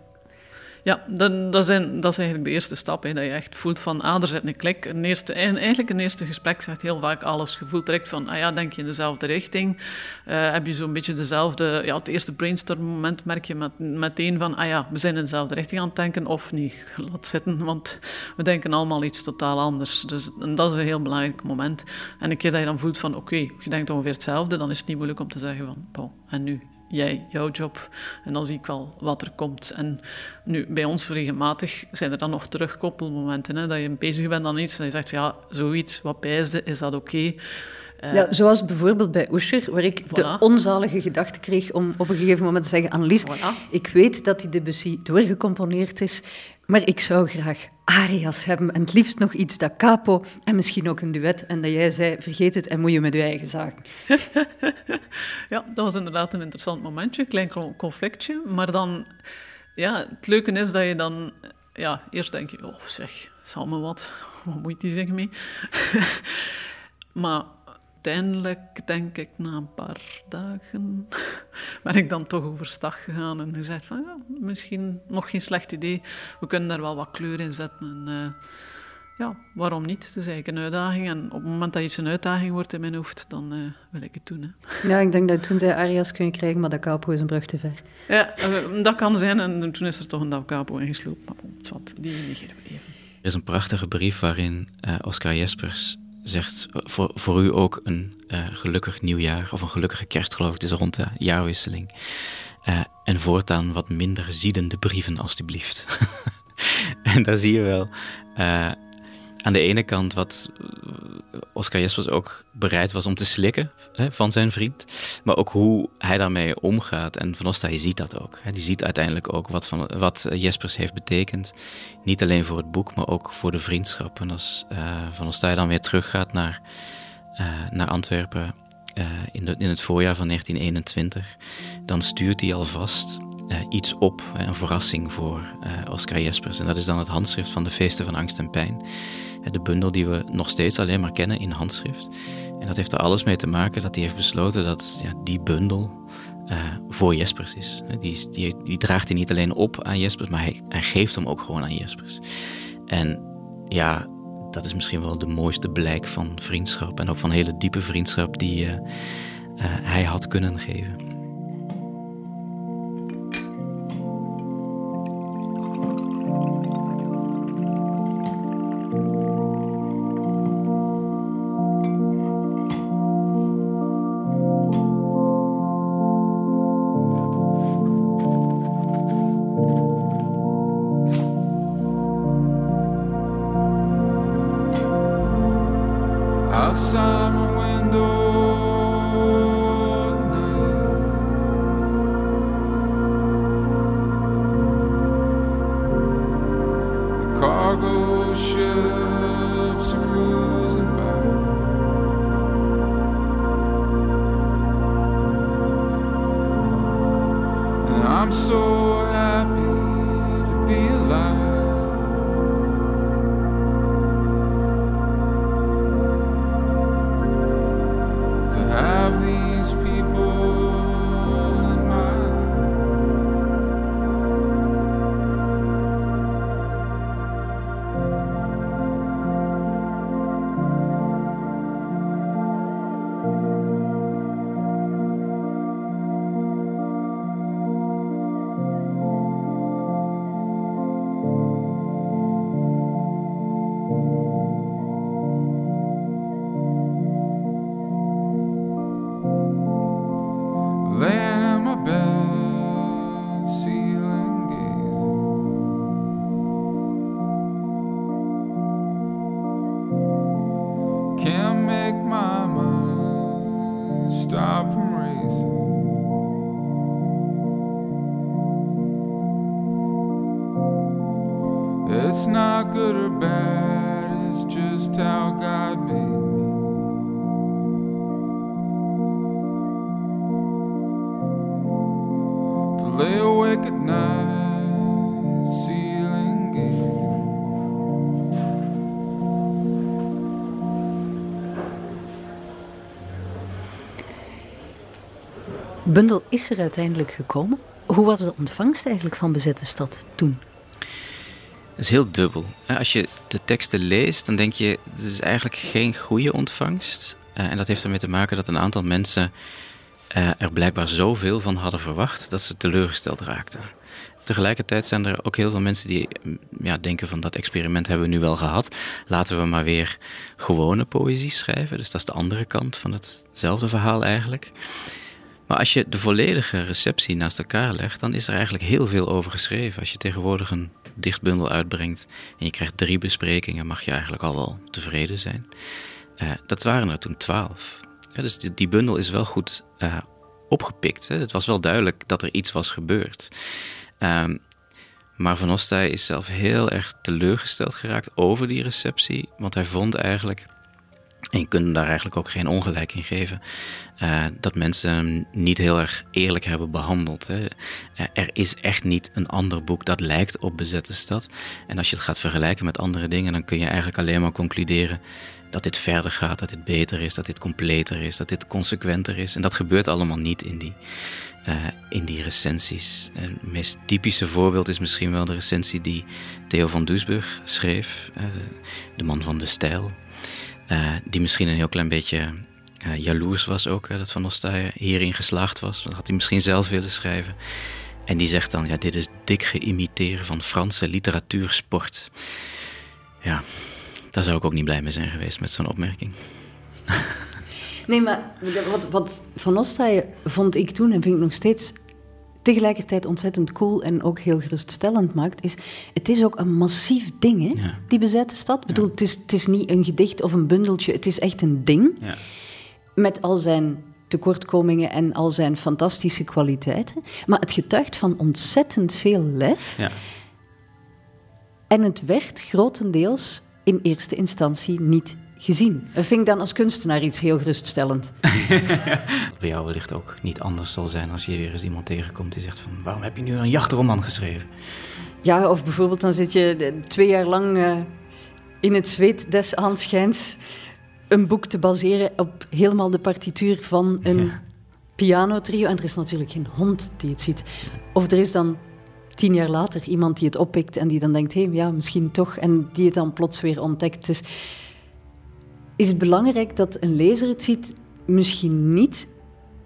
Ja, dat, zijn, dat is eigenlijk de eerste stap. Hè, dat je echt voelt van, ah, er zit een klik. Een eerste, en eigenlijk een eerste gesprek zegt heel vaak alles. Je voelt direct van, ah ja, denk je in dezelfde richting? Eh, heb je zo'n beetje dezelfde... Ja, het eerste brainstorm moment merk je met, meteen van, ah ja, we zijn in dezelfde richting aan het denken. Of niet, laat zitten, want we denken allemaal iets totaal anders. Dus en dat is een heel belangrijk moment. En een keer dat je dan voelt van, oké, je denkt ongeveer hetzelfde, dan is het niet moeilijk om te zeggen van, bon, en nu? Jij, jouw job. En dan zie ik wel wat er komt. En nu, bij ons regelmatig zijn er dan nog terugkoppelmomenten. Hè, dat je bezig bent aan iets en je zegt van ja, zoiets, wat pijsde, is dat oké? Eh, ja, zoals bijvoorbeeld bij Oescher, waar ik de onzalige gedachte kreeg om op een gegeven moment te zeggen... Annelies, ik weet dat die Debussy doorgecomponeerd is, maar ik zou graag arias hebben. En het liefst nog iets da capo en misschien ook een duet. En dat jij zei, vergeet het en moet je met je eigen zaken. ja, dat was inderdaad een interessant momentje, een klein con- conflictje. Maar dan, ja, het leuke is dat je dan, ja, eerst denk je, oh zeg, zal me wat, wat moet die zich mee? maar uiteindelijk, denk ik, na een paar dagen, ben ik dan toch overstag gegaan en gezegd van, ja, misschien nog geen slecht idee, we kunnen daar wel wat kleur in zetten en... eh, ja, waarom niet? Het is eigenlijk een uitdaging. En op het moment dat iets een uitdaging wordt in mijn hoofd, dan eh, wil ik het doen. Hè. Ja, ik denk dat toen zei arias kun je krijgen, maar da capo is een brug te ver. Ja, eh, dat kan zijn. En toen is er toch een Da Capo ingeslopen. Maar wat, die negeren we even. Er is een prachtige brief waarin eh, Oscar Jespers zegt eh, voor, voor u ook een eh, gelukkig nieuwjaar of een gelukkige kerst geloof ik, het is rond de jaarwisseling. Eh, en voortaan wat minder ziedende brieven alstublieft. en daar zie je wel aan de ene kant wat eh, Oscar Jespers ook bereid was om te slikken hè, van zijn vriend, maar ook hoe hij daarmee omgaat. En Van Ostaaij ziet dat ook. Hè. Die ziet uiteindelijk ook wat, van, wat eh, Jespers heeft betekend. Niet alleen voor het boek, maar ook voor de vriendschap. En als eh, Van Ostaaij dan weer teruggaat naar, naar Antwerpen, in, de, in het voorjaar van 1921, dan stuurt hij alvast uh, iets op, een verrassing voor Oscar Jespers. En dat is dan het handschrift van de Feesten van Angst en Pijn. De bundel die we nog steeds alleen maar kennen in handschrift. En dat heeft er alles mee te maken dat hij heeft besloten dat ja, die bundel voor Jespers is. Die, die, die, draagt hij niet alleen op aan Jespers, maar hij, hij geeft hem ook gewoon aan Jespers. En ja, dat is misschien wel de mooiste blijk van vriendschap en ook van hele diepe vriendschap die uh, uh, hij had kunnen geven. Bundel is er uiteindelijk gekomen. Hoe was de ontvangst eigenlijk van Bezette Stad toen? Dat is heel dubbel. Als je de teksten leest, dan denk je, het is eigenlijk geen goede ontvangst. Eh, en dat heeft ermee te maken dat een aantal mensen eh, er blijkbaar zoveel van hadden verwacht dat ze teleurgesteld raakten. Tegelijkertijd zijn er ook heel veel mensen die mm, ja, denken van dat experiment hebben we nu wel gehad. Laten we maar weer gewone poëzie schrijven. Dus dat is de andere kant van hetzelfde verhaal eigenlijk. Maar als je de volledige receptie naast elkaar legt, dan is er eigenlijk heel veel over geschreven. Als je tegenwoordig een dichtbundel uitbrengt en je krijgt drie besprekingen, mag je eigenlijk al wel tevreden zijn. Uh, dat waren er toen twaalf. dus die, bundel is wel goed uh, opgepikt. Hè. Het was wel duidelijk dat er iets was gebeurd. Um, maar Van Ostij is zelf heel erg teleurgesteld geraakt over die receptie. Want hij vond eigenlijk en je kunt daar eigenlijk ook geen ongelijk in geven. Uh, dat mensen hem niet heel erg eerlijk hebben behandeld. Hè. Uh, er is echt niet een ander boek dat lijkt op Bezette Stad. En als je het gaat vergelijken met andere dingen, dan kun je eigenlijk alleen maar concluderen dat dit verder gaat, dat dit beter is, dat dit completer is, dat dit consequenter is. En dat gebeurt allemaal niet in die, uh, in die recensies. Het meest typische voorbeeld is misschien wel de recensie die Theo van Doesburg schreef, de man van de stijl. Uh, die misschien een heel klein beetje uh, jaloers was ook, dat Van Ostaaien hierin geslaagd was. Dat had hij misschien zelf willen schrijven. En die zegt dan, ja, dit is dik geïmiteren van Franse literatuursport. Ja, daar zou ik ook niet blij mee zijn geweest met zo'n opmerking. Nee, maar wat, wat Van Ostaaien vond ik toen en vind ik nog steeds tegelijkertijd ontzettend cool en ook heel geruststellend maakt, is het is ook een massief ding, hè, die bezette stad. Ik bedoel, het, is, het is niet een gedicht of een bundeltje, het is echt een ding. Ja. Met al zijn tekortkomingen en al zijn fantastische kwaliteiten. Maar het getuigt van ontzettend veel lef. Ja. En het werd grotendeels in eerste instantie niet gezien. Dat vind ik dan als kunstenaar iets heel geruststellend. Bij jou wellicht ook niet anders zal zijn als je weer eens iemand tegenkomt die zegt van waarom heb je nu een jachtroman geschreven? Ja, of bijvoorbeeld dan zit je twee jaar lang uh, in het zweet des aanschijns een boek te baseren op helemaal de partituur van een ja. pianotrio. En er is natuurlijk geen hond die het ziet. Of er is dan tien jaar later iemand die het oppikt en die dan denkt, hé, hey, ja, misschien toch. En die het dan plots weer ontdekt. Dus is het belangrijk dat een lezer het ziet? Misschien niet.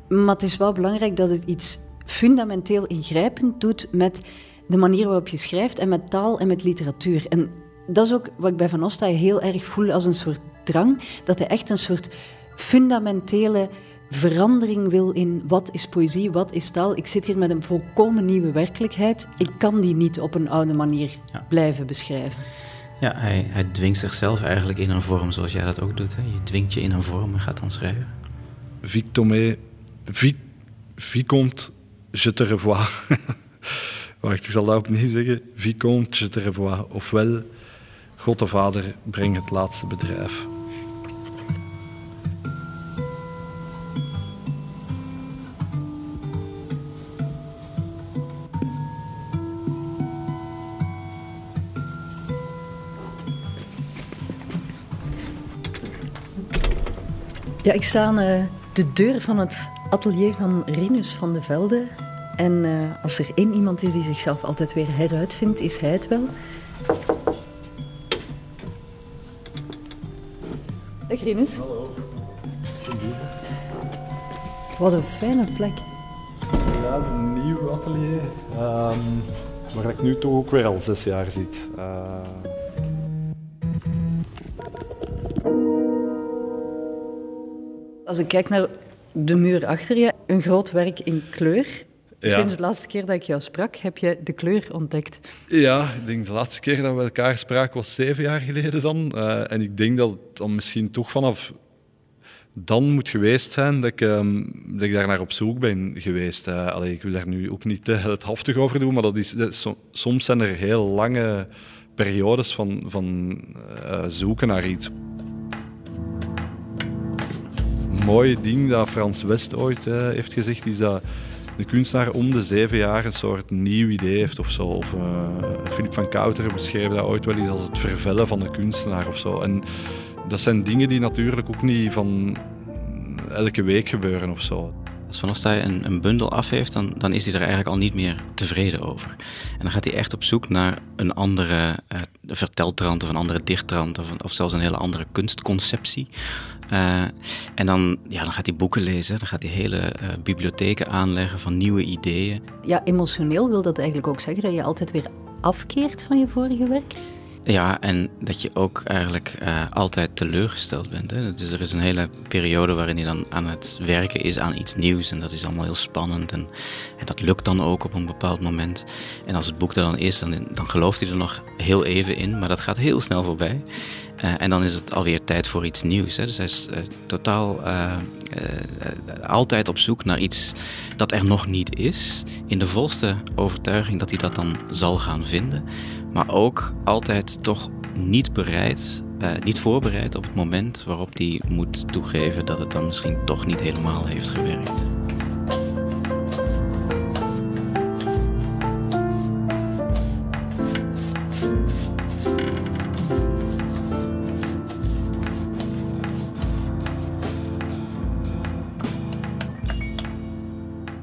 Maar het is wel belangrijk dat het iets fundamenteel ingrijpend doet met de manier waarop je schrijft en met taal en met literatuur. En dat is ook wat ik bij Van Ostaaij heel erg voel als een soort drang, dat hij echt een soort fundamentele verandering wil in wat is poëzie, wat is taal. Ik zit hier met een volkomen nieuwe werkelijkheid. Ik kan die niet op een oude manier blijven beschrijven. Ja, hij, dwingt zichzelf eigenlijk in een vorm zoals jij dat ook doet. Hè? Je dwingt je in een vorm en gaat dan schrijven. Victomé, Vic, Vicomte, je te revoir. Wacht, ik zal dat opnieuw zeggen. Vicomte, je te revoir. Ofwel, God de Vader, breng het laatste bedrijf. Ja, ik sta aan uh, de deur van het atelier van Rinus van de Velde. En uh, als er één iemand is die zichzelf altijd weer heruitvindt, is hij het wel. Dag Rinus. Hallo. Wat een fijne plek. Ja, het is een nieuw atelier. Um, waar ik nu toch ook weer al zes jaar zit. Uh... Als ik kijk naar de muur achter je, een groot werk in kleur. Ja. Sinds de laatste keer dat ik jou sprak, heb je de kleur ontdekt. Ja, ik denk de laatste keer dat we elkaar spraken was zeven jaar geleden dan. Uh, en ik denk dat het dan misschien toch vanaf dan moet geweest zijn dat ik, um, dat ik daar naar op zoek ben geweest. Uh, allee, ik wil daar nu ook niet uh, het haftig over doen, maar dat is, dat is, soms zijn er heel lange periodes van, van zoeken naar iets mooie ding dat Frans West ooit uh, heeft gezegd, is dat de kunstenaar om de zeven jaar een soort nieuw idee heeft of zo. Of uh, Philip van Kouteren beschreef dat ooit wel eens als het vervellen van de kunstenaar of zo. En dat zijn dingen die natuurlijk ook niet van elke week gebeuren of zo. Als Van Ostaaij een, een bundel af heeft, dan, dan is hij er eigenlijk al niet meer tevreden over. En dan gaat hij echt op zoek naar een andere uh, verteltrand of een andere dichttrand of, of zelfs een hele andere kunstconceptie. Uh, en dan, ja, dan gaat hij boeken lezen, dan gaat hij hele uh, bibliotheken aanleggen van nieuwe ideeën. Ja, emotioneel wil dat eigenlijk ook zeggen dat je altijd weer afkeert van je vorige werk? Ja, en dat je ook eigenlijk uh, altijd teleurgesteld bent. Hè? Dus er is een hele periode waarin hij dan aan het werken is aan iets nieuws. En dat is allemaal heel spannend. En, en dat lukt dan ook op een bepaald moment. En als het boek er dan is, dan, gelooft hij er nog heel even in. Maar dat gaat heel snel voorbij. Uh, en dan is het alweer tijd voor iets nieuws. Hè? Dus hij is uh, totaal altijd op zoek naar iets dat er nog niet is. In de volste overtuiging dat hij dat dan zal gaan vinden. Maar ook altijd toch niet bereid, uh, niet voorbereid op het moment waarop hij moet toegeven dat het dan misschien toch niet helemaal heeft gewerkt.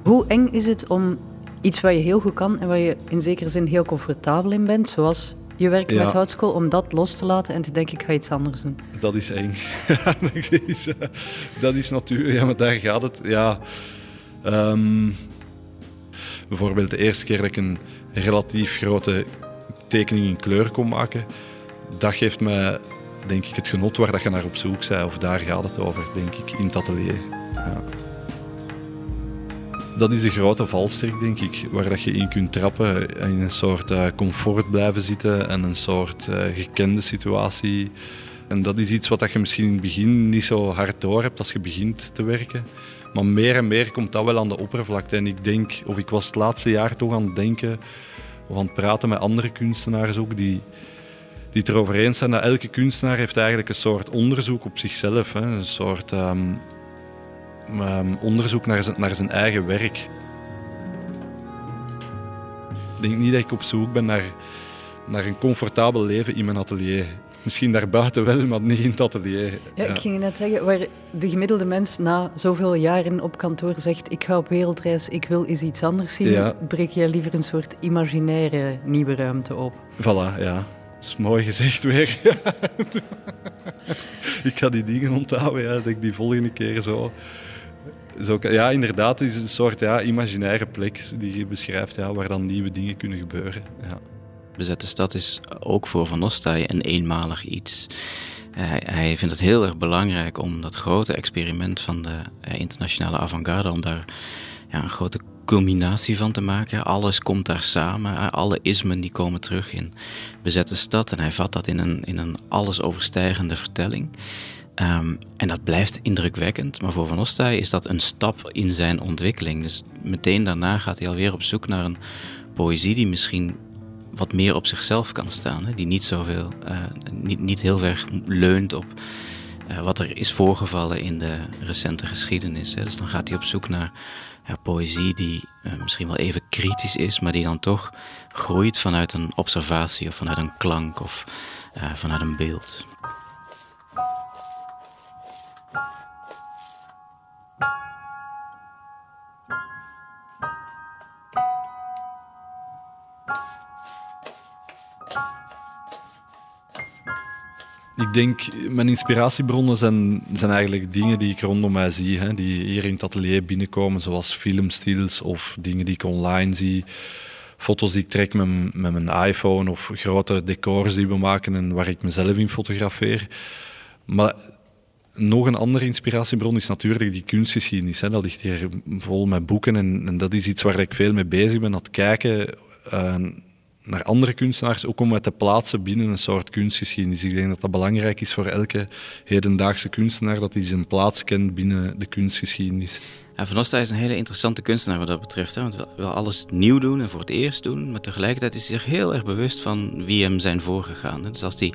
Hoe eng is het om iets wat je heel goed kan en waar je in zekere zin heel comfortabel in bent, zoals je werken Ja. met houtskool, om dat los te laten en te denken, ik ga iets anders doen. Dat is eng. dat, is, eh, dat is natuurlijk, ja, maar daar gaat het. Ja. Ehm, bijvoorbeeld de eerste keer dat ik een relatief grote tekening in kleur kon maken, dat geeft me, denk ik, het genot waar dat je naar op zoek bent. Of daar gaat het over, denk ik, in het atelier. Ja. Dat is de grote valstrik, denk ik, waar dat je in kunt trappen. In een soort eh, comfort blijven zitten en een soort eh, gekende situatie. En dat is iets wat dat je misschien in het begin niet zo hard door hebt als je begint te werken. Maar meer en meer komt dat wel aan de oppervlakte. En ik denk, of ik was het laatste jaar toch aan het denken, of aan het praten met andere kunstenaars ook, die, die het erover eens zijn dat elke kunstenaar heeft eigenlijk een soort onderzoek op zichzelf. Hè? Een soort ehm, ehm, onderzoek naar zijn, naar zijn eigen werk. Ik denk niet dat ik op zoek ben naar, naar een comfortabel leven in mijn atelier. Misschien daarbuiten wel, maar niet in het atelier. Ja, Ik ging net zeggen, waar de gemiddelde mens na zoveel jaren op kantoor zegt ik ga op wereldreis, ik wil eens iets anders zien, Ja. breek jij liever een soort imaginaire nieuwe ruimte op. Voilà, ja. Dat is mooi gezegd weer. ik ga die dingen onthouden, ja, dat ik die volgende keer zo... zo ja, inderdaad, het is een soort ja, imaginaire plek die je beschrijft, ja, waar dan nieuwe dingen kunnen gebeuren. Ja. Bezette stad is ook voor Van Ostaaij een eenmalig iets. Hij, hij vindt het heel erg belangrijk om dat grote experiment van de eh, internationale avant-garde, om daar ja, een grote culminatie van te maken. Alles komt daar samen, alle ismen die komen terug in Bezette stad en hij vat dat in een, in een alles overstijgende vertelling. Ehm, en dat blijft indrukwekkend, maar voor Van Ostaaij is dat een stap in zijn ontwikkeling. Dus meteen daarna gaat hij alweer op zoek naar een poëzie die misschien wat meer op zichzelf kan staan. Hè? Die niet zoveel, eh, niet, niet heel erg leunt op eh, wat er is voorgevallen in de recente geschiedenis. Hè? Dus dan gaat hij op zoek naar poëzie die eh, misschien wel even kritisch is, maar die dan toch groeit vanuit een observatie of vanuit een klank of vanuit een beeld. Ik denk, mijn inspiratiebronnen zijn, zijn eigenlijk dingen die ik rondom mij zie, hè, die hier in het atelier binnenkomen, zoals filmstils of dingen die ik online zie. Foto's die ik trek met, met mijn iPhone of grote decors die we maken en waar ik mezelf in fotografeer. Maar nog een andere inspiratiebron is natuurlijk die kunstgeschiedenis. Hè. Dat ligt hier vol met boeken en, en dat is iets waar ik veel mee bezig ben, aan het kijken eh, naar andere kunstenaars, ook om het te plaatsen binnen een soort kunstgeschiedenis. Ik denk dat dat belangrijk is voor elke hedendaagse kunstenaar, dat hij zijn plaats kent binnen de kunstgeschiedenis. En Van Ostaaij is een hele interessante kunstenaar wat dat betreft. Hè? Want hij wil alles nieuw doen en voor het eerst doen. Maar tegelijkertijd is hij zich heel erg bewust van wie hem zijn voorgegaan. Dus als hij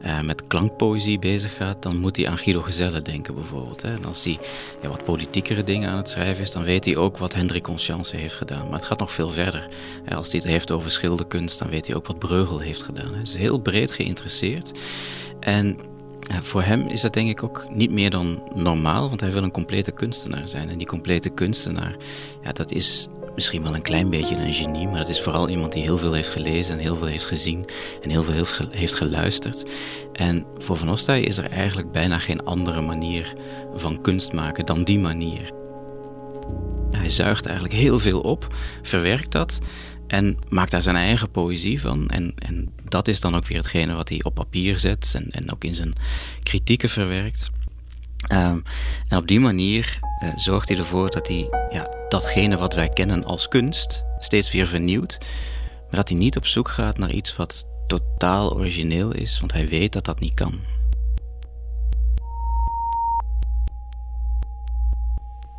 eh, met klankpoëzie bezig gaat, dan moet hij aan Guido Gezelle denken bijvoorbeeld. Hè? En als hij ja, wat politiekere dingen aan het schrijven is, dan weet hij ook wat Hendrik Conscience heeft gedaan. Maar het gaat nog veel verder. Als hij het heeft over schilderkunst, dan weet hij ook wat Breugel heeft gedaan. Hij is heel breed geïnteresseerd. En voor hem is dat denk ik ook niet meer dan normaal, want hij wil een complete kunstenaar zijn. En die complete kunstenaar, ja, dat is misschien wel een klein beetje een genie, maar dat is vooral iemand die heel veel heeft gelezen en heel veel heeft gezien en heel veel heeft, ge- heeft geluisterd. En voor Van Ostaaij is er eigenlijk bijna geen andere manier van kunst maken dan die manier. Hij zuigt eigenlijk heel veel op, verwerkt dat en maakt daar zijn eigen poëzie van. En, en dat is dan ook weer hetgene wat hij op papier zet en, en ook in zijn kritieken verwerkt. Ehm, en op die manier eh, zorgt hij ervoor dat hij ja, datgene wat wij kennen als kunst steeds weer vernieuwt. Maar dat hij niet op zoek gaat naar iets wat totaal origineel is, want hij weet dat dat niet kan.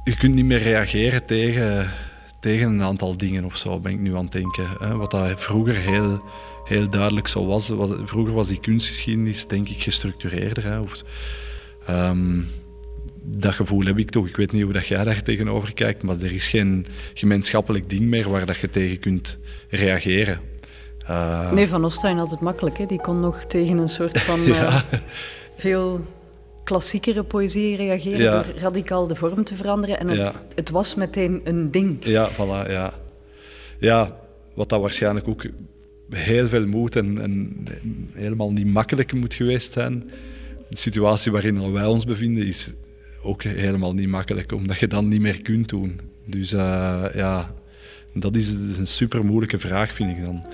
je kunt niet meer reageren tegen, tegen een aantal dingen of zo, ben ik nu aan het denken. Hè. Wat dat vroeger heel, heel duidelijk zo was, was, vroeger was die kunstgeschiedenis denk ik gestructureerder. Hè. Of, ehm, dat gevoel heb ik toch. Ik weet niet hoe dat jij daar tegenover kijkt, maar er is geen gemeenschappelijk ding meer waar dat je tegen kunt reageren. Eh, Nee, Van had het makkelijk. Hè? Die kon nog tegen een soort van Ja. eh, veel klassiekere poëzie reageren Ja. door radicaal de vorm te veranderen. En het, Ja. het was meteen een ding. Ja, voilà, ja. Ja, wat dat waarschijnlijk ook heel veel moed en, en helemaal niet makkelijk moet geweest zijn. De situatie waarin wij ons bevinden is ook helemaal niet makkelijk, omdat je dan niet meer kunt doen. Dus eh, ja, dat is een super moeilijke vraag, vind ik dan.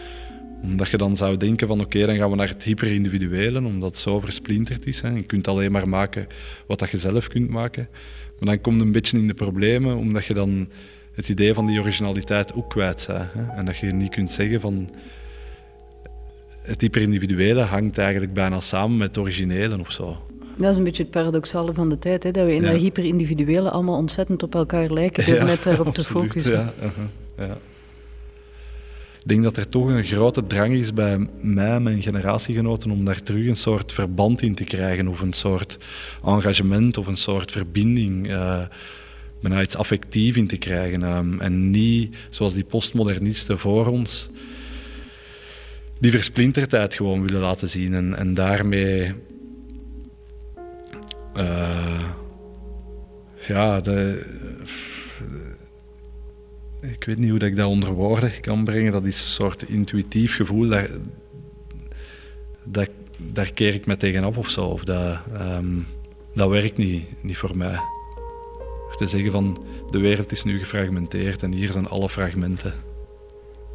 Omdat je dan zou denken van oké, dan gaan we naar het hyperindividuele, omdat het zo versplinterd is. Hè. Je kunt alleen maar maken wat dat je zelf kunt maken. Maar dan komt het een beetje in de problemen, omdat je dan het idee van die originaliteit ook kwijt bent. Hè. En dat je niet kunt zeggen van... Het hyperindividuele hangt eigenlijk bijna samen met het originele of zo. Dat is een beetje het paradoxale van de tijd. Hè? Dat we in Ja. dat hyperindividuele allemaal ontzettend op elkaar lijken door net daarop te focussen. Ja, ja. Ik denk dat er toch een grote drang is bij mij en mijn generatiegenoten om daar terug een soort verband in te krijgen of een soort engagement of een soort verbinding. Uh, bijna iets affectief in te krijgen. Um, en niet zoals die postmodernisten voor ons die versplinterdheid gewoon willen laten zien en, en daarmee uh, ja, de, ik weet niet hoe dat ik dat onder woorden kan brengen. Dat is een soort intuïtief gevoel. Daar, dat, daar keer ik me tegenaf of zo. Of dat, um, dat werkt niet, niet voor mij. Te zeggen van de wereld is nu gefragmenteerd en hier zijn alle fragmenten.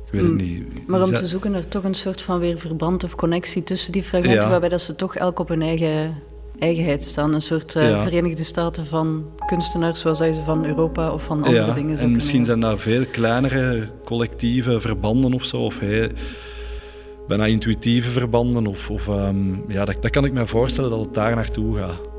Ik weet het hmm. niet. Maar om te zoeken naar toch een soort van weer verband of connectie tussen die fragmenten, waarbij dat ze toch elk op hun eigen eigenheid staan. Een soort uh, Verenigde Staten van kunstenaars, zoals ze van Europa of van andere ja, dingen En misschien zijn dat veel kleinere collectieve verbanden of zo, of bijna intuïtieve verbanden. Of, of um, ja, dat, dat kan ik me voorstellen dat het daar naartoe gaat.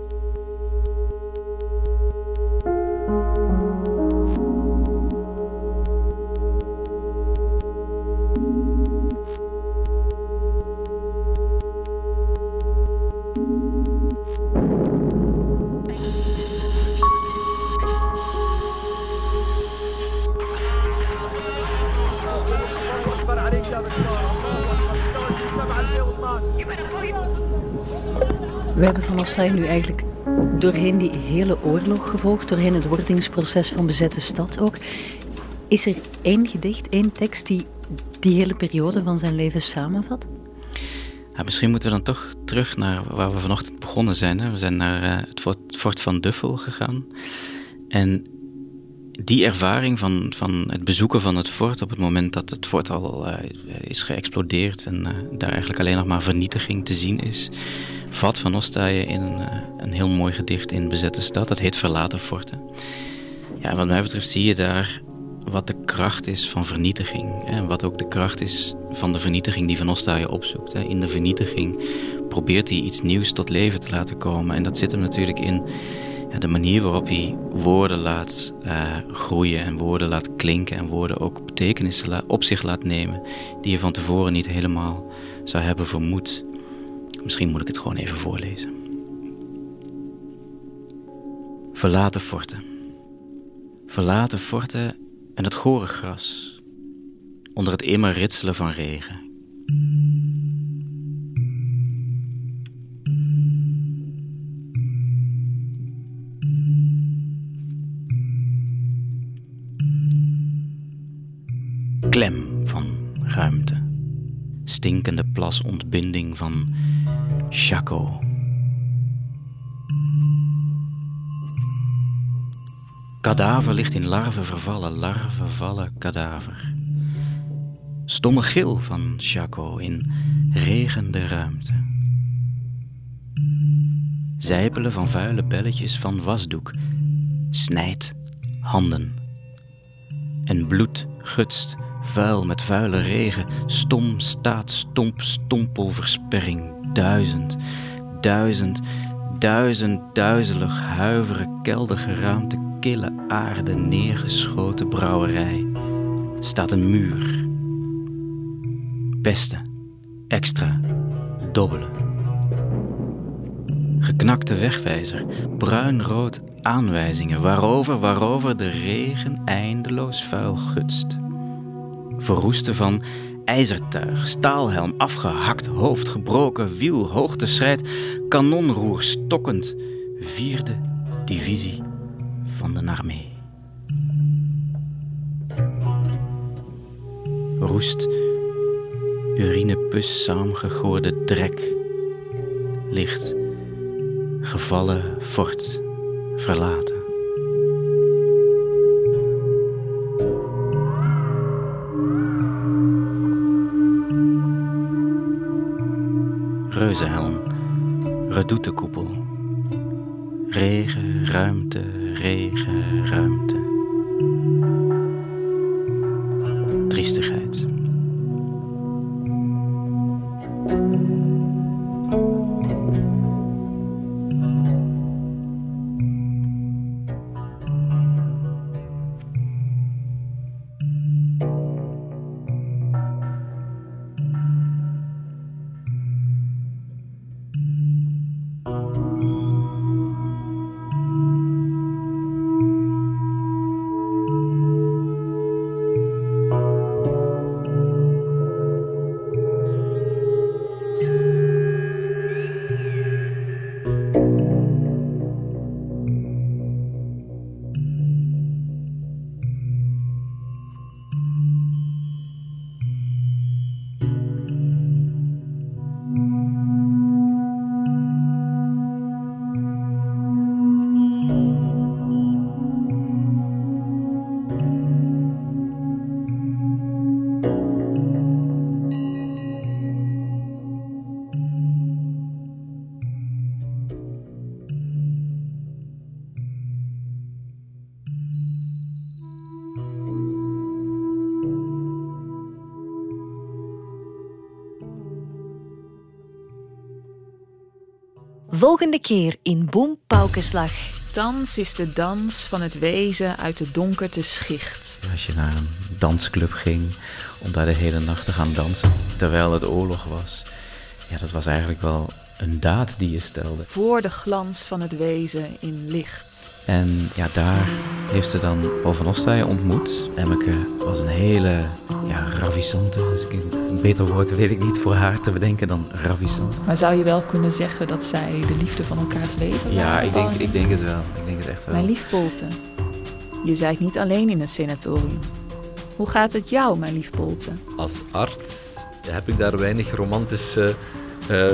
Ostaaien nu eigenlijk doorheen die hele oorlog gevolgd, doorheen het wordingsproces van bezette stad ook. Is er één gedicht, één tekst die die hele periode van zijn leven samenvat? Misschien moeten we dan toch terug naar waar we vanochtend begonnen zijn. Hè? We zijn naar uh, het fort, van Duffel gegaan. En die ervaring van, van het bezoeken van het fort op het moment dat het fort al uh, is geëxplodeerd en uh, daar eigenlijk alleen nog maar vernietiging te zien is, vat van Ostaaien in een, uh, een heel mooi gedicht in Bezette Stad. Dat heet Verlaten Forten. Ja, wat mij betreft zie je daar wat de kracht is van vernietiging. En wat ook de kracht is van de vernietiging die Van Ostaaien opzoekt. In de vernietiging probeert hij iets nieuws tot leven te laten komen. En dat zit hem natuurlijk in de manier waarop hij woorden laat uh, groeien en woorden laat klinken en woorden ook betekenissen op zich laat nemen die je van tevoren niet helemaal zou hebben vermoed. Misschien moet ik het gewoon even voorlezen. Verlaten forten. Verlaten forten en het gore gras. Onder het immer ritselen van regen. Klem van ruimte. Stinkende plasontbinding van Chaco. Kadaver ligt in larven vervallen, larven vallen kadaver. Stomme gil van Chaco in regende ruimte. Zijpelen van vuile belletjes van wasdoek, snijdt handen. En bloed gutst vuil met vuile regen, stom staat stomp stompelversperring, duizend, duizend, duizend duizelig huiveren keldergeraamte kille aarde neergeschoten brouwerij, staat een muur. Pesten, extra, dobbelen. Geknakte wegwijzer, bruinrood aanwijzingen, waarover, waarover de regen eindeloos vuil gutst verroesten van ijzertuig, staalhelm, afgehakt hoofd, gebroken wiel, hoogteschrijd, kanonroer stokkend, vierde divisie van de armee. Roest, urinepus saamgegorde drek, ligt gevallen fort verlaten. Reuzenhelm, redoutekoepel. Regen, ruimte, regen, ruimte. Triestigheid. Volgende keer in Boem Paukenslag. Dans is de dans van het wezen uit de donkerte schicht. Als je naar een dansclub ging om daar de hele nacht te gaan dansen, terwijl het oorlog was, ja, dat was eigenlijk wel een daad die je stelde. Voor de glans van het wezen in licht. En ja, daar heeft ze dan Paul van Ostaaien ontmoet. Emmeke was een hele ja, ravissante, dus een beter woord weet ik niet voor haar te bedenken dan ravissant. Maar zou je wel kunnen zeggen dat zij de liefde van elkaars leven Ja, ik denk, ik denk het wel. Ik denk het echt wel. Mijn lief Polte, je zijt niet alleen in het sanatorium. Hoe gaat het jou, mijn lief Polte? Als arts heb ik daar weinig romantische uh,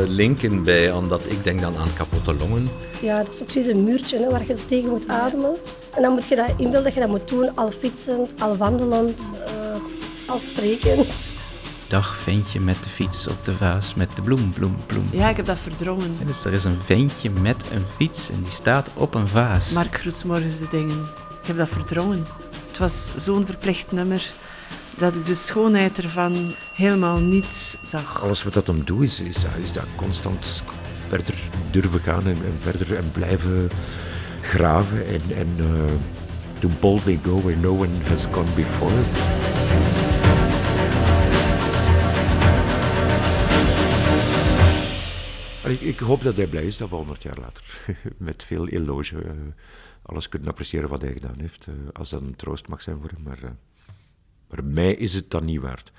linken bij, omdat ik denk dan aan kapotte longen. Ja, dat is precies een muurtje hè, waar je tegen moet ademen. En dan moet je dat inbeelden dat je dat moet doen, al fietsend, al wandelend, uh, al sprekend. Dag ventje met de fiets op de vaas met de bloem, bloem, bloem. Ja, ik heb dat verdrongen. En dus er is een ventje met een fiets en die staat op een vaas. Mark Groetsmorgens de dingen. Ik heb dat verdrongen. Het was zo'n verplicht nummer dat ik de schoonheid ervan helemaal niet zag. Alles wat dat hem doet, is, is, is dat constant verder durven gaan en, verder en blijven graven en, en uh, to boldly go where no one has gone before. Ik, ik, hoop dat hij blij is dat we 100 jaar later met veel eloge uh, alles kunnen appreciëren wat hij gedaan heeft. Uh, als dat een troost mag zijn voor hem. Maar, maar mij is het dan niet waard.